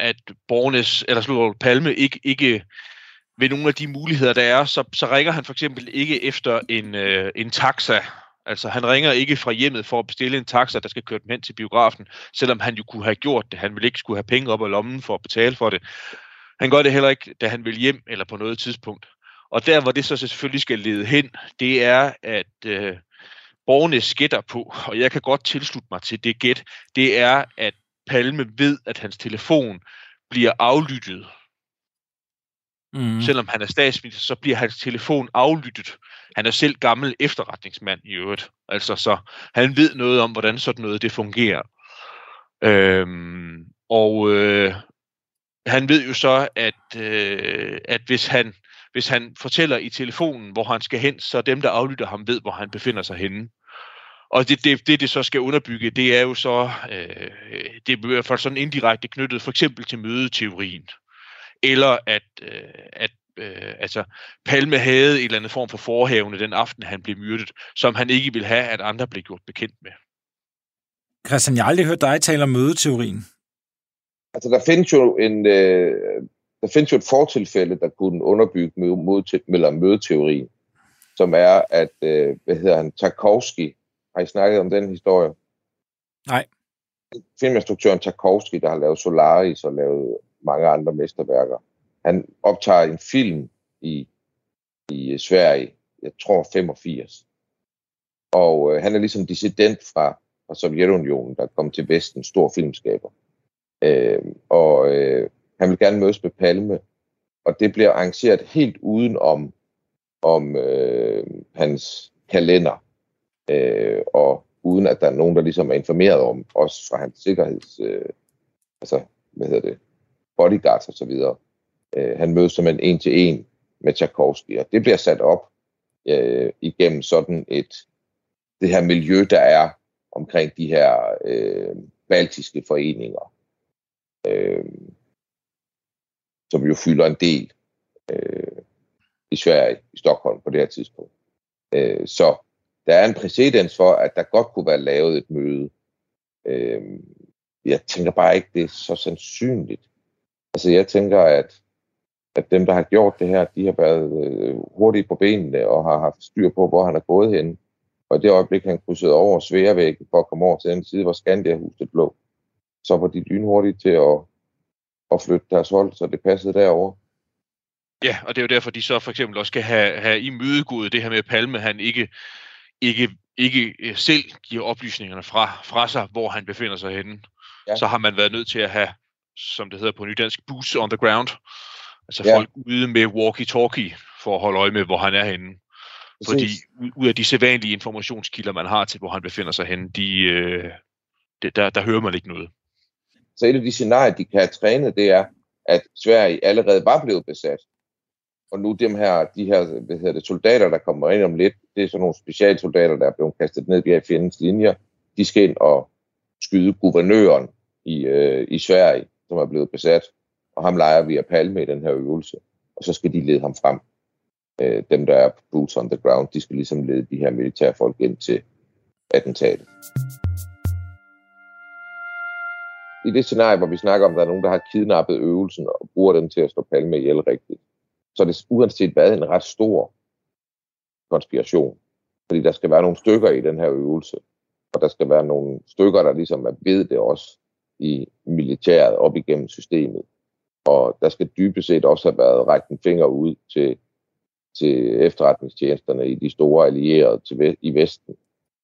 at Bornes, eller Slutholm Palme ikke, ikke ved nogle af de muligheder, der er, så, så ringer han for eksempel ikke efter en, øh, en taxa. Altså han ringer ikke fra hjemmet for at bestille en taxa, der skal køre dem hen til biografen, selvom han jo kunne have gjort det. Han ville ikke skulle have penge op af lommen for at betale for det. Han gør det heller ikke, da han vil hjem eller på noget tidspunkt. Og der, hvor det så selvfølgelig skal lede hen, det er, at øh, borgerne skætter på, og jeg kan godt tilslutte mig til det gæt, det er, at Palme ved, at hans telefon bliver aflyttet Mm. Selvom han er statsminister, så bliver hans telefon aflyttet. Han er selv gammel efterretningsmand i øvrigt. Altså, så han ved noget om, hvordan sådan noget det fungerer. Øhm, og øh, han ved jo så, at, øh, at hvis, han, hvis han fortæller i telefonen, hvor han skal hen, så dem, der aflytter ham, ved, hvor han befinder sig henne. Og det, det, det, det så skal underbygge, det er jo så, øh, det er i hvert fald sådan indirekte knyttet for eksempel til mødeteorien eller at, øh, at øh, altså, Palme havde en eller anden form for forhævne den aften, han blev myrdet, som han ikke ville have, at andre blev gjort bekendt med. Christian, jeg har aldrig hørt dig tale om mødeteorien. Altså, der findes jo en, øh, der findes jo et fortilfælde, der kunne underbygge møde, mødeteorien, som er, at, øh, hvad hedder han, Tarkovsky, har I snakket om den historie? Nej. Filminstruktøren Tarkovsky, der har lavet Solaris og lavet mange andre mesterværker. Han optager en film i, i øh, Sverige, jeg tror 85. Og øh, han er ligesom dissident fra, fra Sovjetunionen, der kom til Vesten, stor filmskaber. Øh, og øh, han vil gerne mødes med Palme, og det bliver arrangeret helt uden om, om øh, hans kalender, øh, og uden at der er nogen, der ligesom er informeret om, også fra hans sikkerheds, øh, altså, hvad hedder det, bodyguards osv. Øh, han mødes som en en til en med Tchaikovsky, og det bliver sat op øh, igennem sådan et, det her miljø, der er omkring de her øh, baltiske foreninger, øh, som jo fylder en del øh, i Sverige, i Stockholm på det her tidspunkt. Øh, så der er en præcedens for, at der godt kunne være lavet et møde. Øh, jeg tænker bare ikke, det er så sandsynligt. Altså jeg tænker, at, at dem, der har gjort det her, de har været øh, hurtige på benene og har haft styr på, hvor han er gået hen. Og i det øjeblik, han krydsede over Sværvæggen for at komme over til den side, hvor Skandia-huset lå, så var de lynhurtige til at, at flytte deres hold, så det passede derover. Ja, og det er jo derfor, de så for eksempel også skal have, have imødegået det her med Palme, han ikke, ikke, ikke øh, selv giver oplysningerne fra, fra sig, hvor han befinder sig henne. Ja. Så har man været nødt til at have som det hedder på nydansk, boots on the ground. Altså ja. folk ude med walkie-talkie for at holde øje med, hvor han er henne. Fordi ud af de sædvanlige informationskilder, man har til, hvor han befinder sig henne, de, øh, det, der, der hører man ikke noget. Så et af de scenarier, de kan have trænet, det er, at Sverige allerede var blevet besat. Og nu dem her, de her hvad hedder det, soldater, der kommer ind om lidt, det er sådan nogle specialsoldater, der er blevet kastet ned via fjendens linjer. De skal ind og skyde guvernøren i, øh, i Sverige som er blevet besat, og ham leger vi at Palme i den her øvelse, og så skal de lede ham frem. Øh, dem, der er boots on the ground, de skal ligesom lede de her militære folk ind til attentatet. i det scenarie, hvor vi snakker om, at der er nogen, der har kidnappet øvelsen og bruger den til at slå Palme ihjel rigtigt, så er det uanset hvad en ret stor konspiration. Fordi der skal være nogle stykker i den her øvelse, og der skal være nogle stykker, der ligesom er ved det også i militæret op igennem systemet. Og der skal dybest set også have været rækket en finger ud til, til efterretningstjenesterne i de store allierede til, i Vesten.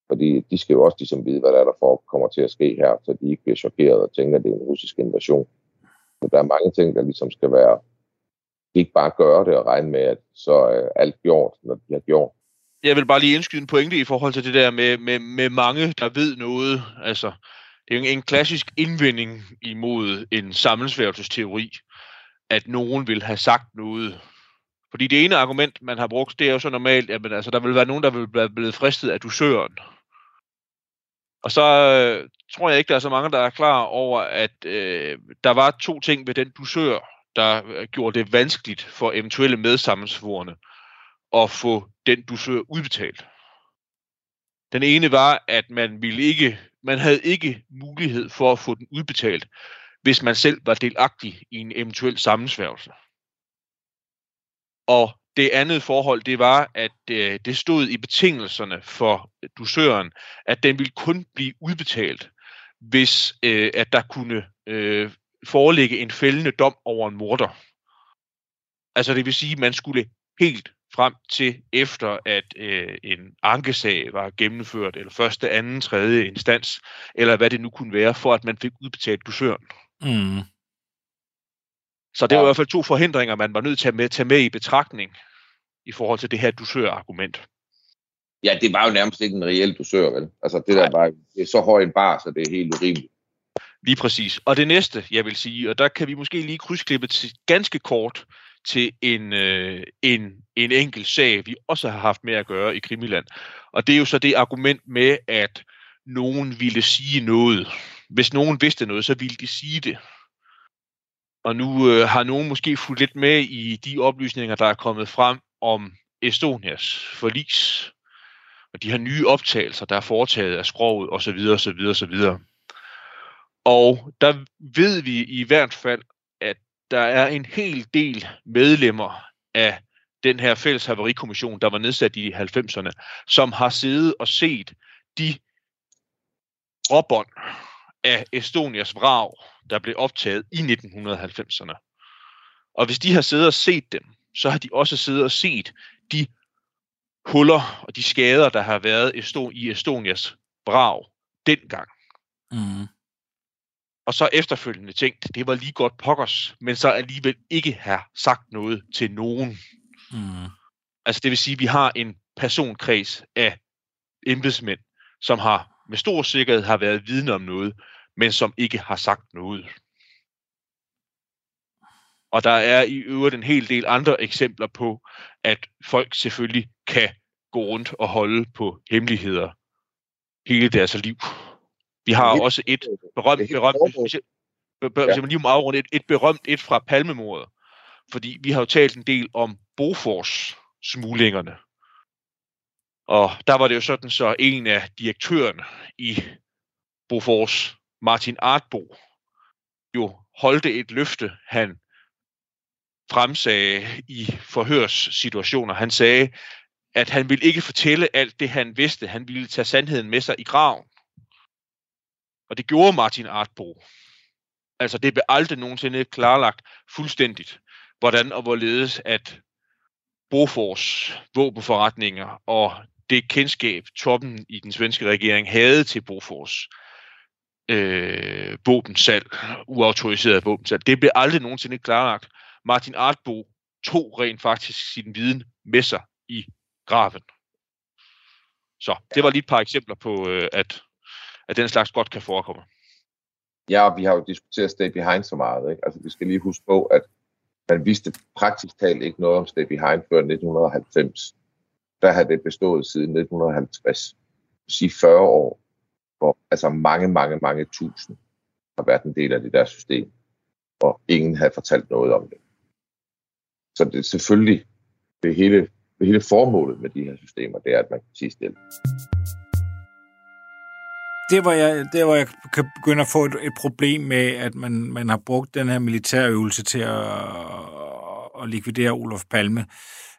Fordi de skal jo også ligesom vide, hvad der, er, der for, kommer til at ske her, så de ikke bliver chokeret og tænker, at det er en russisk invasion. Så der er mange ting, der ligesom skal være, ikke bare gøre det og regne med, at så er alt gjort, når de har gjort. Jeg vil bare lige indskyde en pointe i forhold til det der med, med, med mange, der ved noget. Altså, det er jo en klassisk indvending imod en sammensværgelsesteori, at nogen vil have sagt noget. Fordi det ene argument, man har brugt, det er jo så normalt, at altså, der vil være nogen, der vil være blevet fristet af dusøren. Og så øh, tror jeg ikke, der er så mange, der er klar over, at øh, der var to ting ved den dusør, der øh, gjorde det vanskeligt for eventuelle medsammensvorene at få den dusør udbetalt. Den ene var, at man ville ikke, man havde ikke mulighed for at få den udbetalt, hvis man selv var delagtig i en eventuel sammensværgelse. Og det andet forhold, det var, at øh, det stod i betingelserne for dusøren, at den ville kun blive udbetalt, hvis øh, at der kunne øh, foreligge en fældende dom over en morder. Altså det vil sige, at man skulle helt frem til efter, at øh, en ankesag var gennemført, eller første, anden, tredje instans, eller hvad det nu kunne være, for at man fik udbetalt dusøren. Mm. Så det var i hvert fald to forhindringer, man var nødt til at med, tage med i betragtning i forhold til det her dusør-argument. Ja, det var jo nærmest ikke en reel dusør, vel? Altså det der var, det er så høj en bar, så det er helt urimeligt. Lige præcis. Og det næste, jeg vil sige, og der kan vi måske lige krydsklippe til, ganske kort til en, øh, en, en enkelt sag, vi også har haft med at gøre i Krimiland. Og det er jo så det argument med, at nogen ville sige noget. Hvis nogen vidste noget, så ville de sige det. Og nu øh, har nogen måske fulgt lidt med i de oplysninger, der er kommet frem om Estonias forlis, og de her nye optagelser, der er foretaget af skroget osv. osv. osv. Og der ved vi i hvert fald, der er en hel del medlemmer af den her fælles haverikommission, der var nedsat i 90'erne, som har siddet og set de råbånd af Estonias vrag, der blev optaget i 1990'erne. Og hvis de har siddet og set dem, så har de også siddet og set de huller og de skader, der har været i Estonias brag dengang. Mm. Og så efterfølgende tænkt, det var lige godt pokkers, men så alligevel ikke have sagt noget til nogen. Mm. Altså det vil sige, at vi har en personkreds af embedsmænd, som har med stor sikkerhed har været viden om noget, men som ikke har sagt noget. Og der er i øvrigt en hel del andre eksempler på, at folk selvfølgelig kan gå rundt og holde på hemmeligheder hele deres liv. Vi har helt, også et berømt, berømt, berømt ja. lige om afrunde, et, et berømt et fra palmemordet. Fordi vi har jo talt en del om Bofors smuglingerne. Og der var det jo sådan, så en af direktørerne i Bofors, Martin Artbo, jo holdte et løfte, han fremsagde i forhørssituationer. Han sagde, at han ville ikke fortælle alt det, han vidste. Han ville tage sandheden med sig i graven. Og det gjorde Martin Artbo. Altså, det blev aldrig nogensinde klarlagt fuldstændigt, hvordan og hvorledes, at Bofors våbenforretninger og det kendskab, toppen i den svenske regering havde til Bofors øh, våbensalg, uautoriseret våbensalg, det blev aldrig nogensinde klarlagt. Martin Artbo tog rent faktisk sin viden med sig i graven. Så det var lige et par eksempler på, øh, at, at den slags godt kan forekomme. Ja, og vi har jo diskuteret Stay Behind så meget. Ikke? Altså, vi skal lige huske på, at man vidste praktisk talt ikke noget om Stay Behind før 1990. Der havde det bestået siden 1950. Det sige 40 år, hvor altså mange, mange, mange tusind har været en del af det der system, og ingen havde fortalt noget om det. Så det er selvfølgelig det hele, det hele formålet med de her systemer, det er, at man kan sige stille det hvor jeg, det hvor jeg kan begynde at få et, et problem med, at man, man har brugt den her militærøvelse til at, at likvidere Olof Palme,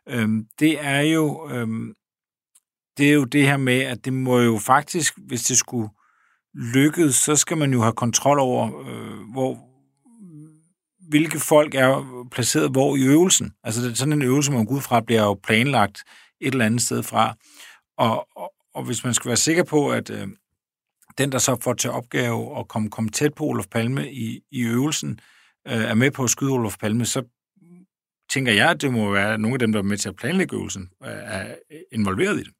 øhm, det er jo øhm, det er jo det her med, at det må jo faktisk, hvis det skulle lykkes, så skal man jo have kontrol over, øh, hvor, hvilke folk er placeret hvor i øvelsen. Altså det er sådan en øvelse, man går ud fra, bliver jo planlagt et eller andet sted fra. Og, og, og hvis man skal være sikker på, at øh, den, der så får til opgave at komme, komme tæt på Olof Palme i, i øvelsen, øh, er med på at skyde Olof Palme, så tænker jeg, at det må være nogle af dem, der er med til at planlægge øvelsen, er involveret i det.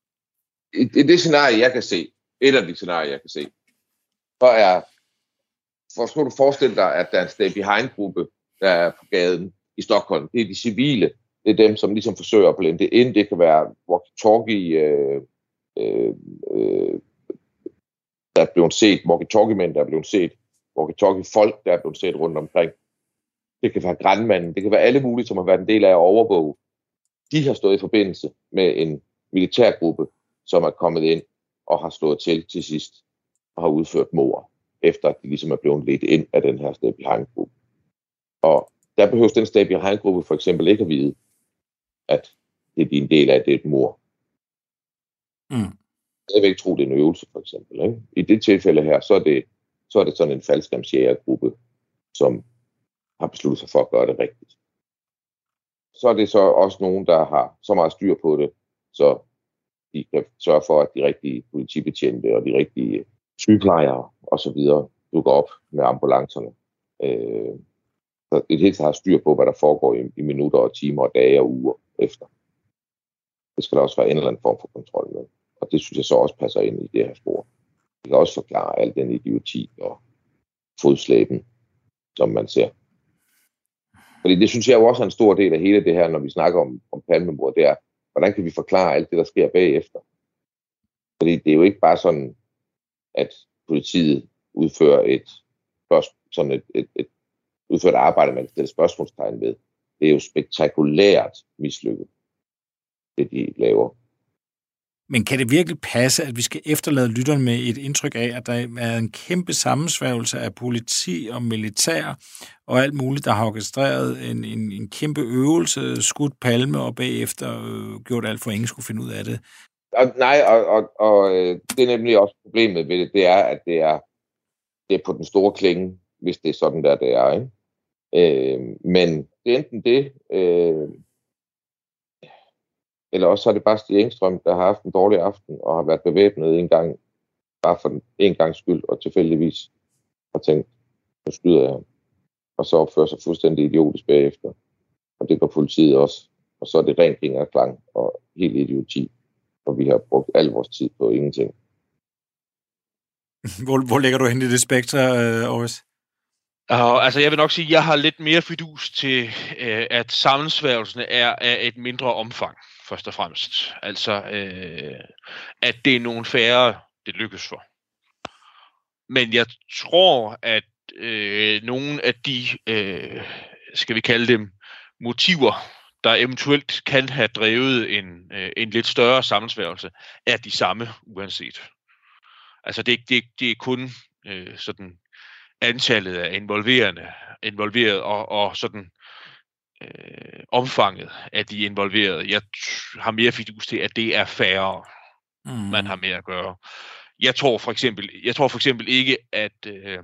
I, i det scenarie, jeg kan se, et af de scenarier, jeg kan se, så er, for skal du forestille dig, at der er en stay behind-gruppe, der er på gaden i Stockholm. Det er de civile. Det er dem, som ligesom forsøger at blende ind. Det kan være walkie-talkie, øh, øh, øh, der er blevet set, walkie-talkie-mænd, der er blevet set, walkie-talkie-folk, der er blevet set rundt omkring. Det kan være grænmanden, det kan være alle mulige, som har været en del af at overvåge. De har stået i forbindelse med en militærgruppe, som er kommet ind og har slået til til sidst og har udført mord, efter at de ligesom er blevet ledt ind af den her stab i gruppe Og der behøves den stab i gruppe for eksempel ikke at vide, at det er en del af, det er et mord. Mm stadigvæk tro, det er en øvelse, for eksempel. Ikke? I det tilfælde her, så er det, så er det sådan en faldskærmsjægergruppe, som har besluttet sig for at gøre det rigtigt. Så er det så også nogen, der har så meget styr på det, så de kan sørge for, at de rigtige politibetjente og de rigtige sygeplejere osv. dukker op med ambulancerne. Øh, så det hele taget har styr på, hvad der foregår i, i minutter og timer og dage og uger efter. Det skal der også være en eller anden form for kontrol med. Og det synes jeg så også passer ind i det her spor. Det kan også forklare al den idioti og fodslæben, som man ser. Fordi det synes jeg jo også er en stor del af hele det her, når vi snakker om, om palmemord, det er, hvordan kan vi forklare alt det, der sker bagefter? Fordi det er jo ikke bare sådan, at politiet udfører et, sådan et, et, et udført arbejde, man kan stille spørgsmålstegn ved. Det er jo spektakulært mislykket, det de laver. Men kan det virkelig passe, at vi skal efterlade lytterne med et indtryk af, at der er en kæmpe sammensværgelse af politi og militær og alt muligt, der har orkestreret en, en, en kæmpe øvelse, skudt palme og bagefter øh, gjort alt for, at ingen skulle finde ud af det? Og, nej, og, og, og øh, det er nemlig også problemet ved det, det er, at det er, det er på den store klinge, hvis det er sådan der, det er. Ikke? Øh, men det er enten det, øh, eller også er det bare Stig Engstrøm, der har haft en dårlig aften og har været bevæbnet en gang, bare for en gang skyld, og tilfældigvis har tænkt, nu skyder jeg ham. Og så opfører sig fuldstændig idiotisk bagefter. Og det gør politiet også. Og så er det rent ingen klang og helt idioti. Og vi har brugt al vores tid på ingenting. [laughs] Hvor, hvor ligger du hen i det spektre, øh, Aarhus? Og, altså jeg vil nok sige, at jeg har lidt mere fidus til, øh, at sammensværgelsen er af et mindre omfang, først og fremmest. Altså, øh, at det er nogle færre, det lykkes for. Men jeg tror, at øh, nogle af de, øh, skal vi kalde dem, motiver, der eventuelt kan have drevet en, øh, en lidt større sammensværgelse, er de samme uanset. Altså det, det, det er kun øh, sådan antallet af involverende, involveret og, og sådan øh, omfanget af de involverede. Jeg har mere fidus til, at det er færre, mm. man har med at gøre. Jeg tror for eksempel, jeg tror for eksempel ikke, at øh,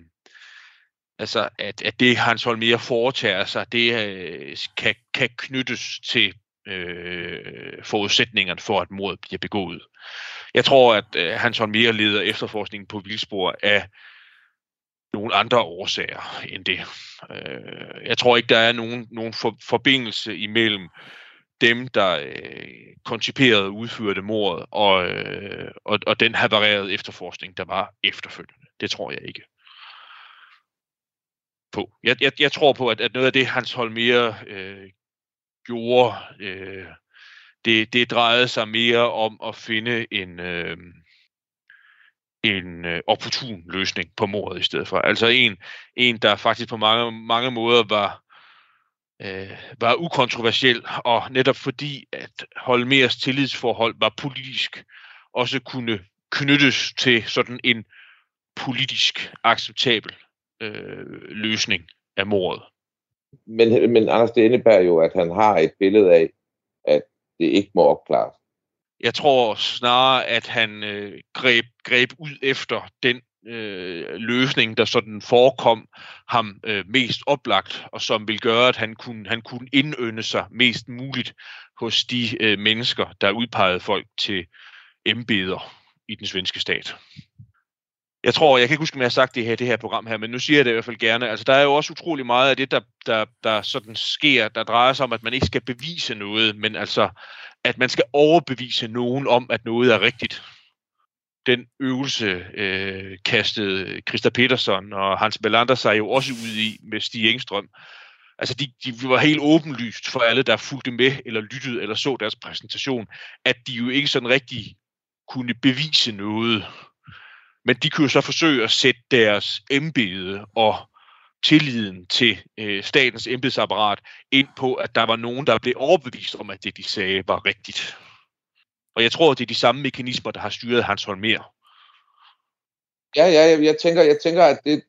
altså at, at det Hans Holmer foretager sig, det øh, kan, kan knyttes til øh, forudsætningerne for, at mordet bliver begået. Jeg tror, at øh, Hans Holmer leder efterforskningen på vildspor af nogle andre årsager end det. Øh, jeg tror ikke, der er nogen, nogen for, forbindelse imellem dem, der øh, konciperede og udførte mordet, og, øh, og, og den havarerede efterforskning, der var efterfølgende. Det tror jeg ikke på. Jeg, jeg, jeg tror på, at, at noget af det, Hans Holmer øh, gjorde, øh, det, det drejede sig mere om at finde en... Øh, en øh, opportun løsning på mordet i stedet for. Altså en, en der faktisk på mange, mange måder var, øh, var ukontroversiel, og netop fordi at Holmers tillidsforhold var politisk, også kunne knyttes til sådan en politisk acceptabel øh, løsning af mordet. Men, men Anders, det indebærer jo, at han har et billede af, at det ikke må opklares. Jeg tror snarere, at han øh, greb, greb ud efter den øh, løsning, der sådan forekom ham øh, mest oplagt, og som vil gøre, at han kunne, han kunne indønde sig mest muligt hos de øh, mennesker, der udpegede folk til embeder i den svenske stat. Jeg tror, jeg kan ikke huske, om jeg har sagt det her, det her program her, men nu siger jeg det i hvert fald gerne. Altså, der er jo også utrolig meget af det, der, der, der sådan sker, der drejer sig om, at man ikke skal bevise noget, men altså, at man skal overbevise nogen om, at noget er rigtigt. Den øvelse øh, kastede Christa Petersen og Hans Belander sig jo også ud i med Stig Engstrøm. Altså, de, de var helt åbenlyst for alle, der fulgte med, eller lyttede, eller så deres præsentation, at de jo ikke sådan rigtig kunne bevise noget. Men de kunne jo så forsøge at sætte deres embede og tilliden til øh, statens embedsapparat ind på, at der var nogen, der blev overbevist om, at det, de sagde, var rigtigt. Og jeg tror, det er de samme mekanismer, der har styret Hans Holmer. Ja, ja, jeg, jeg tænker, jeg tænker, at det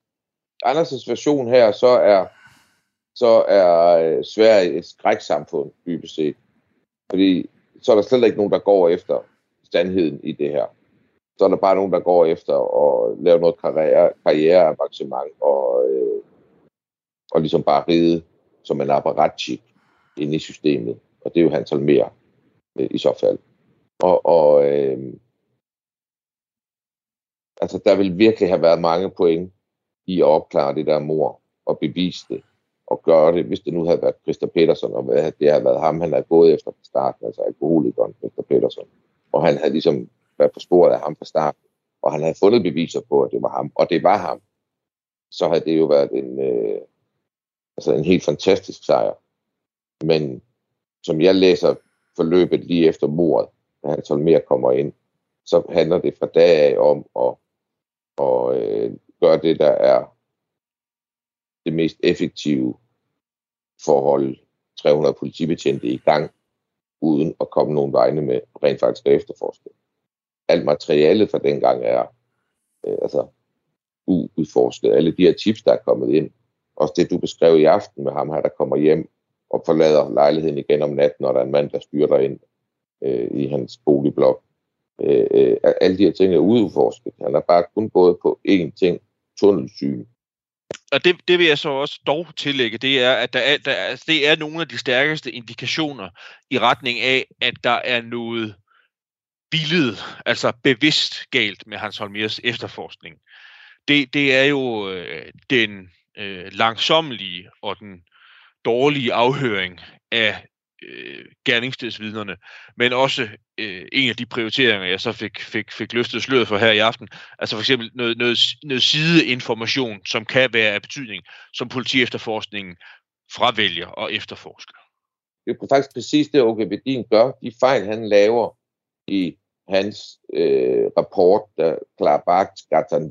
Anders' version her, så er, så er øh, Sverige et skræksamfund, dybest set. Fordi så er der slet ikke nogen, der går efter sandheden i det her. Så er der bare nogen, der går efter at lave noget karriere, karriereavancement og, øh, og ligesom bare ride som en apparatchik ind i systemet. Og det er jo Hans Almer øh, i så fald. Og, og øh, altså, der vil virkelig have været mange point i at opklare det der mor og bevise det og gøre det, hvis det nu havde været Christa Petersen, og det havde været ham, han havde gået efter fra starten, altså alkoholikeren Christa Petersen. Og han havde ligesom været på sporet af ham fra starten, og han havde fundet beviser på, at det var ham, og det var ham. Så havde det jo været en, øh, altså en helt fantastisk sejr. Men som jeg læser forløbet lige efter mordet, da han mere kommer ind, så handler det fra dag af om at, at øh, gøre det, der er det mest effektive forhold 300 politibetjente i gang, uden at komme nogen vegne med rent faktisk at efterforske. Alt materialet fra dengang er øh, altså uudforsket. Alle de her tips, der er kommet ind. Også det, du beskrev i aften med ham her, der kommer hjem og forlader lejligheden igen om natten, når der er en mand, der styrer ind øh, i hans boligblok. Øh, øh, alle de her ting er udforsket. Han har bare kun gået på én ting, tunnelsyn. Og det, det vil jeg så også dog tillægge, det er, at der er, der er, det er nogle af de stærkeste indikationer i retning af, at der er noget billede, altså bevidst galt med Hans Holmers efterforskning. Det, det er jo øh, den øh, langsommelige og den dårlige afhøring af øh, gerningsstedsvidnerne, men også øh, en af de prioriteringer, jeg så fik, fik, fik løftet sløret for her i aften, altså for eksempel noget, noget, noget sideinformation, som kan være af betydning, som politiefterforskningen fravælger og efterforsker. Det er faktisk præcis det, Åke Vedin gør. De fejl, han laver i hans øh, rapport, da Klarbak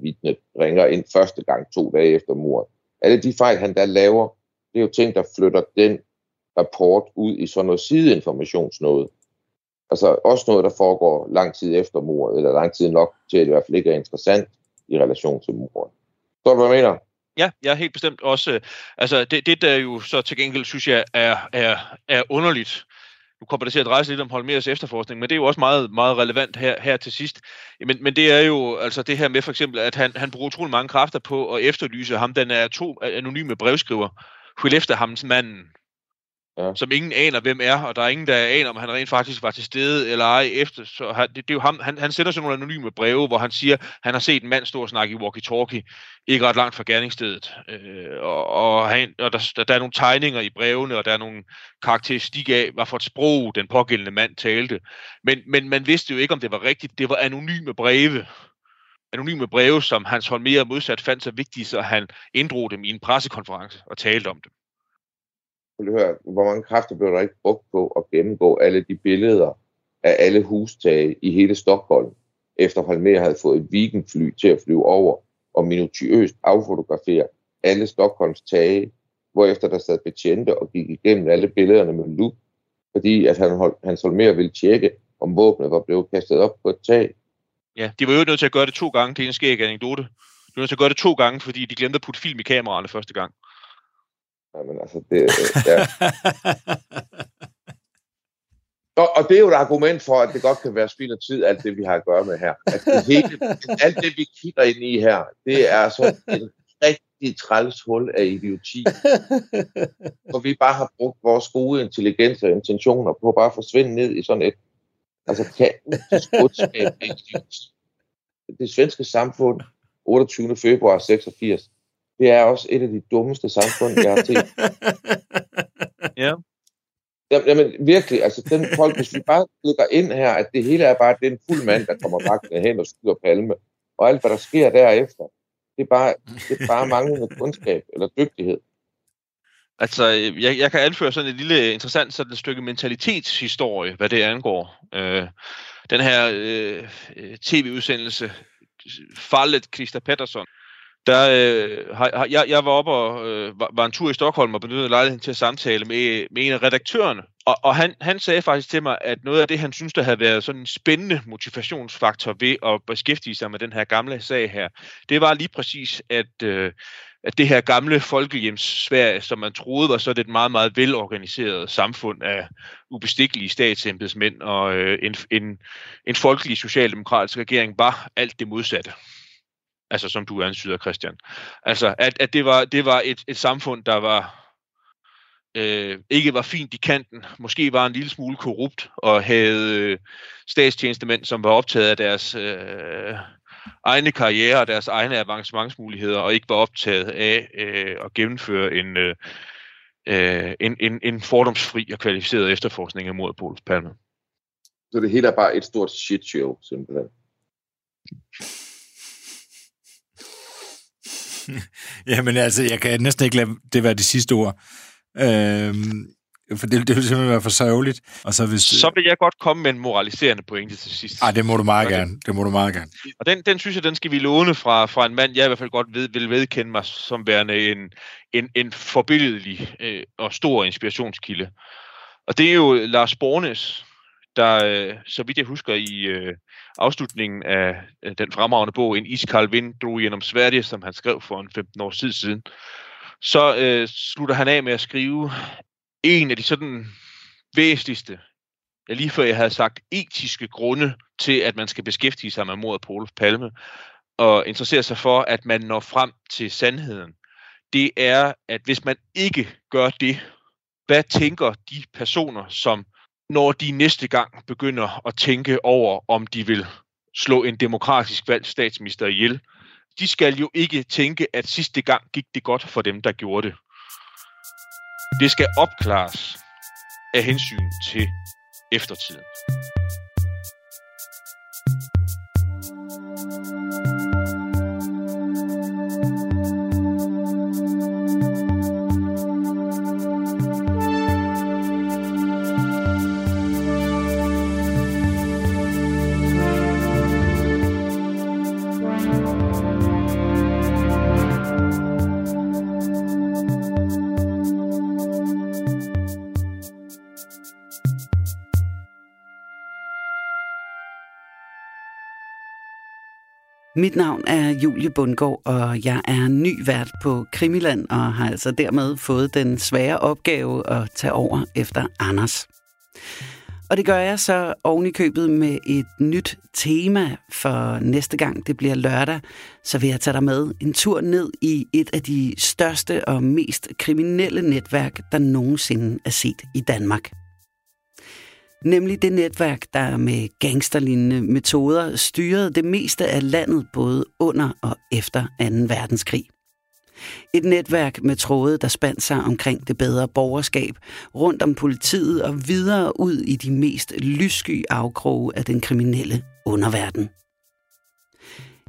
vidne ringer ind første gang to dage efter mordet. Alle de fejl, han der laver, det er jo ting, der flytter den rapport ud i sådan noget sideinformationsnåde. Altså også noget, der foregår lang tid efter mordet, eller lang tid nok til, at det i hvert fald ikke er interessant i relation til mordet. Så du, hvad jeg mener? Ja, jeg er helt bestemt også. Altså, det, det der jo så til gengæld, synes jeg, er, er, er underligt. Nu kommer det til at dreje sig lidt om Holmers efterforskning, men det er jo også meget, meget relevant her, her til sidst. Men, men det er jo altså det her med for eksempel, at han, han bruger utrolig mange kræfter på at efterlyse ham. Den er to anonyme brevskriver, efter ham, manden, ja. som ingen aner, hvem er, og der er ingen, der aner, om han rent faktisk var til stede eller ej efter. Så han, det, det er jo ham, han, han sender sådan nogle anonyme breve, hvor han siger, han har set en mand stå og snakke i walkie-talkie, ikke ret langt fra gerningsstedet. Øh, og og, han, og der, der, der er nogle tegninger i brevene, og der er nogle karakteristik af, hvad for et sprog den pågældende mand talte. Men, men man vidste jo ikke, om det var rigtigt. Det var anonyme breve anonyme breve, som Hans Holmer modsat fandt så vigtige, så han inddrog dem i en pressekonference og talte om dem vil høre, hvor mange kræfter blev der ikke brugt på at gennemgå alle de billeder af alle hustage i hele Stockholm, efter Holmer havde fået et weekendfly til at flyve over og minutiøst affotografere alle Stockholms tage, hvorefter der sad betjente og gik igennem alle billederne med lup, fordi at han, Hans Holmer ville tjekke, om våbnet var blevet kastet op på et tag. Ja, de var jo nødt til at gøre det to gange. Det er en skæg anekdote. De var nødt til at gøre det to gange, fordi de glemte at putte film i kameraerne første gang. Jamen, altså, det, øh, ja. [laughs] og, og det er jo et argument for, at det godt kan være spild af tid, alt det, vi har at gøre med her. At det hele, [laughs] alt det, vi kigger ind i her, det er så en rigtig træls hul af idioti. [laughs] hvor vi bare har brugt vores gode intelligens og intentioner på at bare forsvinde ned i sådan et altså kaotisk af idioti. Det svenske samfund, 28. februar 86, det er også et af de dummeste samfund, jeg har set. [laughs] Ja. Jamen, virkelig, altså den folk, hvis vi bare klikker ind her, at det hele er bare den fuld mand, der kommer vagtende hen og skyder palme, og alt hvad der sker derefter, det er bare, det er bare manglende kundskab eller dygtighed. Altså, jeg, jeg kan anføre sådan et lille interessant sådan et stykke mentalitetshistorie, hvad det angår. Øh, den her øh, tv-udsendelse, Fallet Christa Pettersson, der øh, har, jeg, jeg var oppe og øh, var, var en tur i Stockholm og benyttede lejligheden til at samtale med, med en af redaktørerne. Og, og han, han sagde faktisk til mig, at noget af det, han synes, der havde været sådan en spændende motivationsfaktor ved at beskæftige sig med den her gamle sag her, det var lige præcis, at, øh, at det her gamle folkehjems Sverige, som man troede var sådan et meget, meget velorganiseret samfund af ubestikkelige statsembedsmænd og øh, en, en, en folkelig socialdemokratisk regering, var alt det modsatte. Altså som du antyder, Christian. Altså, at, at det var, det var et, et samfund, der var øh, ikke var fint i kanten, måske var en lille smule korrupt, og havde øh, statstjenestemænd, som var optaget af deres øh, egne karriere og deres egne avancementsmuligheder, og ikke var optaget af øh, at gennemføre en, øh, øh en, en, en fordomsfri og kvalificeret efterforskning af mordet på Palme. Så det hele er bare et stort shit show, simpelthen. [laughs] Jamen altså, jeg kan næsten ikke lade det være det sidste ord. Øhm, for det, det vil simpelthen være for sørgeligt. Og så, hvis, så vil jeg godt komme med en moraliserende pointe til sidst. Ah, det må du meget okay. gerne. Det må du meget gerne. Og den, den synes jeg, den skal vi låne fra, fra en mand, jeg i hvert fald godt ved, vil vedkende mig som værende en, en, en forbilledelig øh, og stor inspirationskilde. Og det er jo Lars Bornes, der, øh, så vidt jeg husker, i øh, afslutningen af øh, den fremragende bog, En iskald vind drog gennem Sverige, som han skrev for en 15 år tid siden, så øh, slutter han af med at skrive en af de sådan væsentligste, ja, lige før jeg havde sagt etiske grunde til, at man skal beskæftige sig med mordet på Olof Palme, og interessere sig for, at man når frem til sandheden. Det er, at hvis man ikke gør det, hvad tænker de personer, som når de næste gang begynder at tænke over, om de vil slå en demokratisk valgt statsminister ihjel, de skal jo ikke tænke, at sidste gang gik det godt for dem, der gjorde det. Det skal opklares af hensyn til eftertiden. Mit navn er Julie Bundgaard, og jeg er ny vært på Krimiland, og har altså dermed fået den svære opgave at tage over efter Anders. Og det gør jeg så oven i købet med et nyt tema, for næste gang det bliver lørdag, så vil jeg tage dig med en tur ned i et af de største og mest kriminelle netværk, der nogensinde er set i Danmark. Nemlig det netværk, der med gangsterlignende metoder styrede det meste af landet både under og efter 2. verdenskrig. Et netværk med tråde, der spandt sig omkring det bedre borgerskab, rundt om politiet og videre ud i de mest lyssky afkroge af den kriminelle underverden.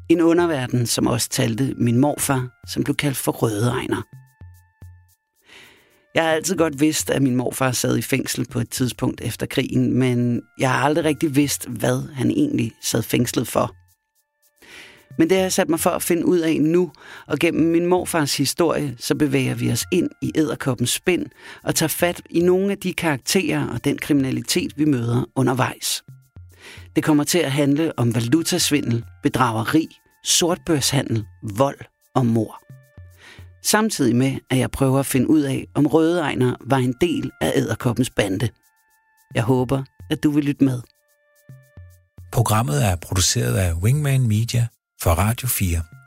En underverden, som også talte min morfar, som blev kaldt for Rødeegner. Jeg har altid godt vidst, at min morfar sad i fængsel på et tidspunkt efter krigen, men jeg har aldrig rigtig vidst, hvad han egentlig sad fængslet for. Men det har jeg sat mig for at finde ud af nu, og gennem min morfars historie, så bevæger vi os ind i æderkoppens spind og tager fat i nogle af de karakterer og den kriminalitet, vi møder undervejs. Det kommer til at handle om valutasvindel, bedrageri, sortbørshandel, vold og mor. Samtidig med, at jeg prøver at finde ud af, om Røde Ejner var en del af æderkoppens bande. Jeg håber, at du vil lytte med. Programmet er produceret af Wingman Media for Radio 4.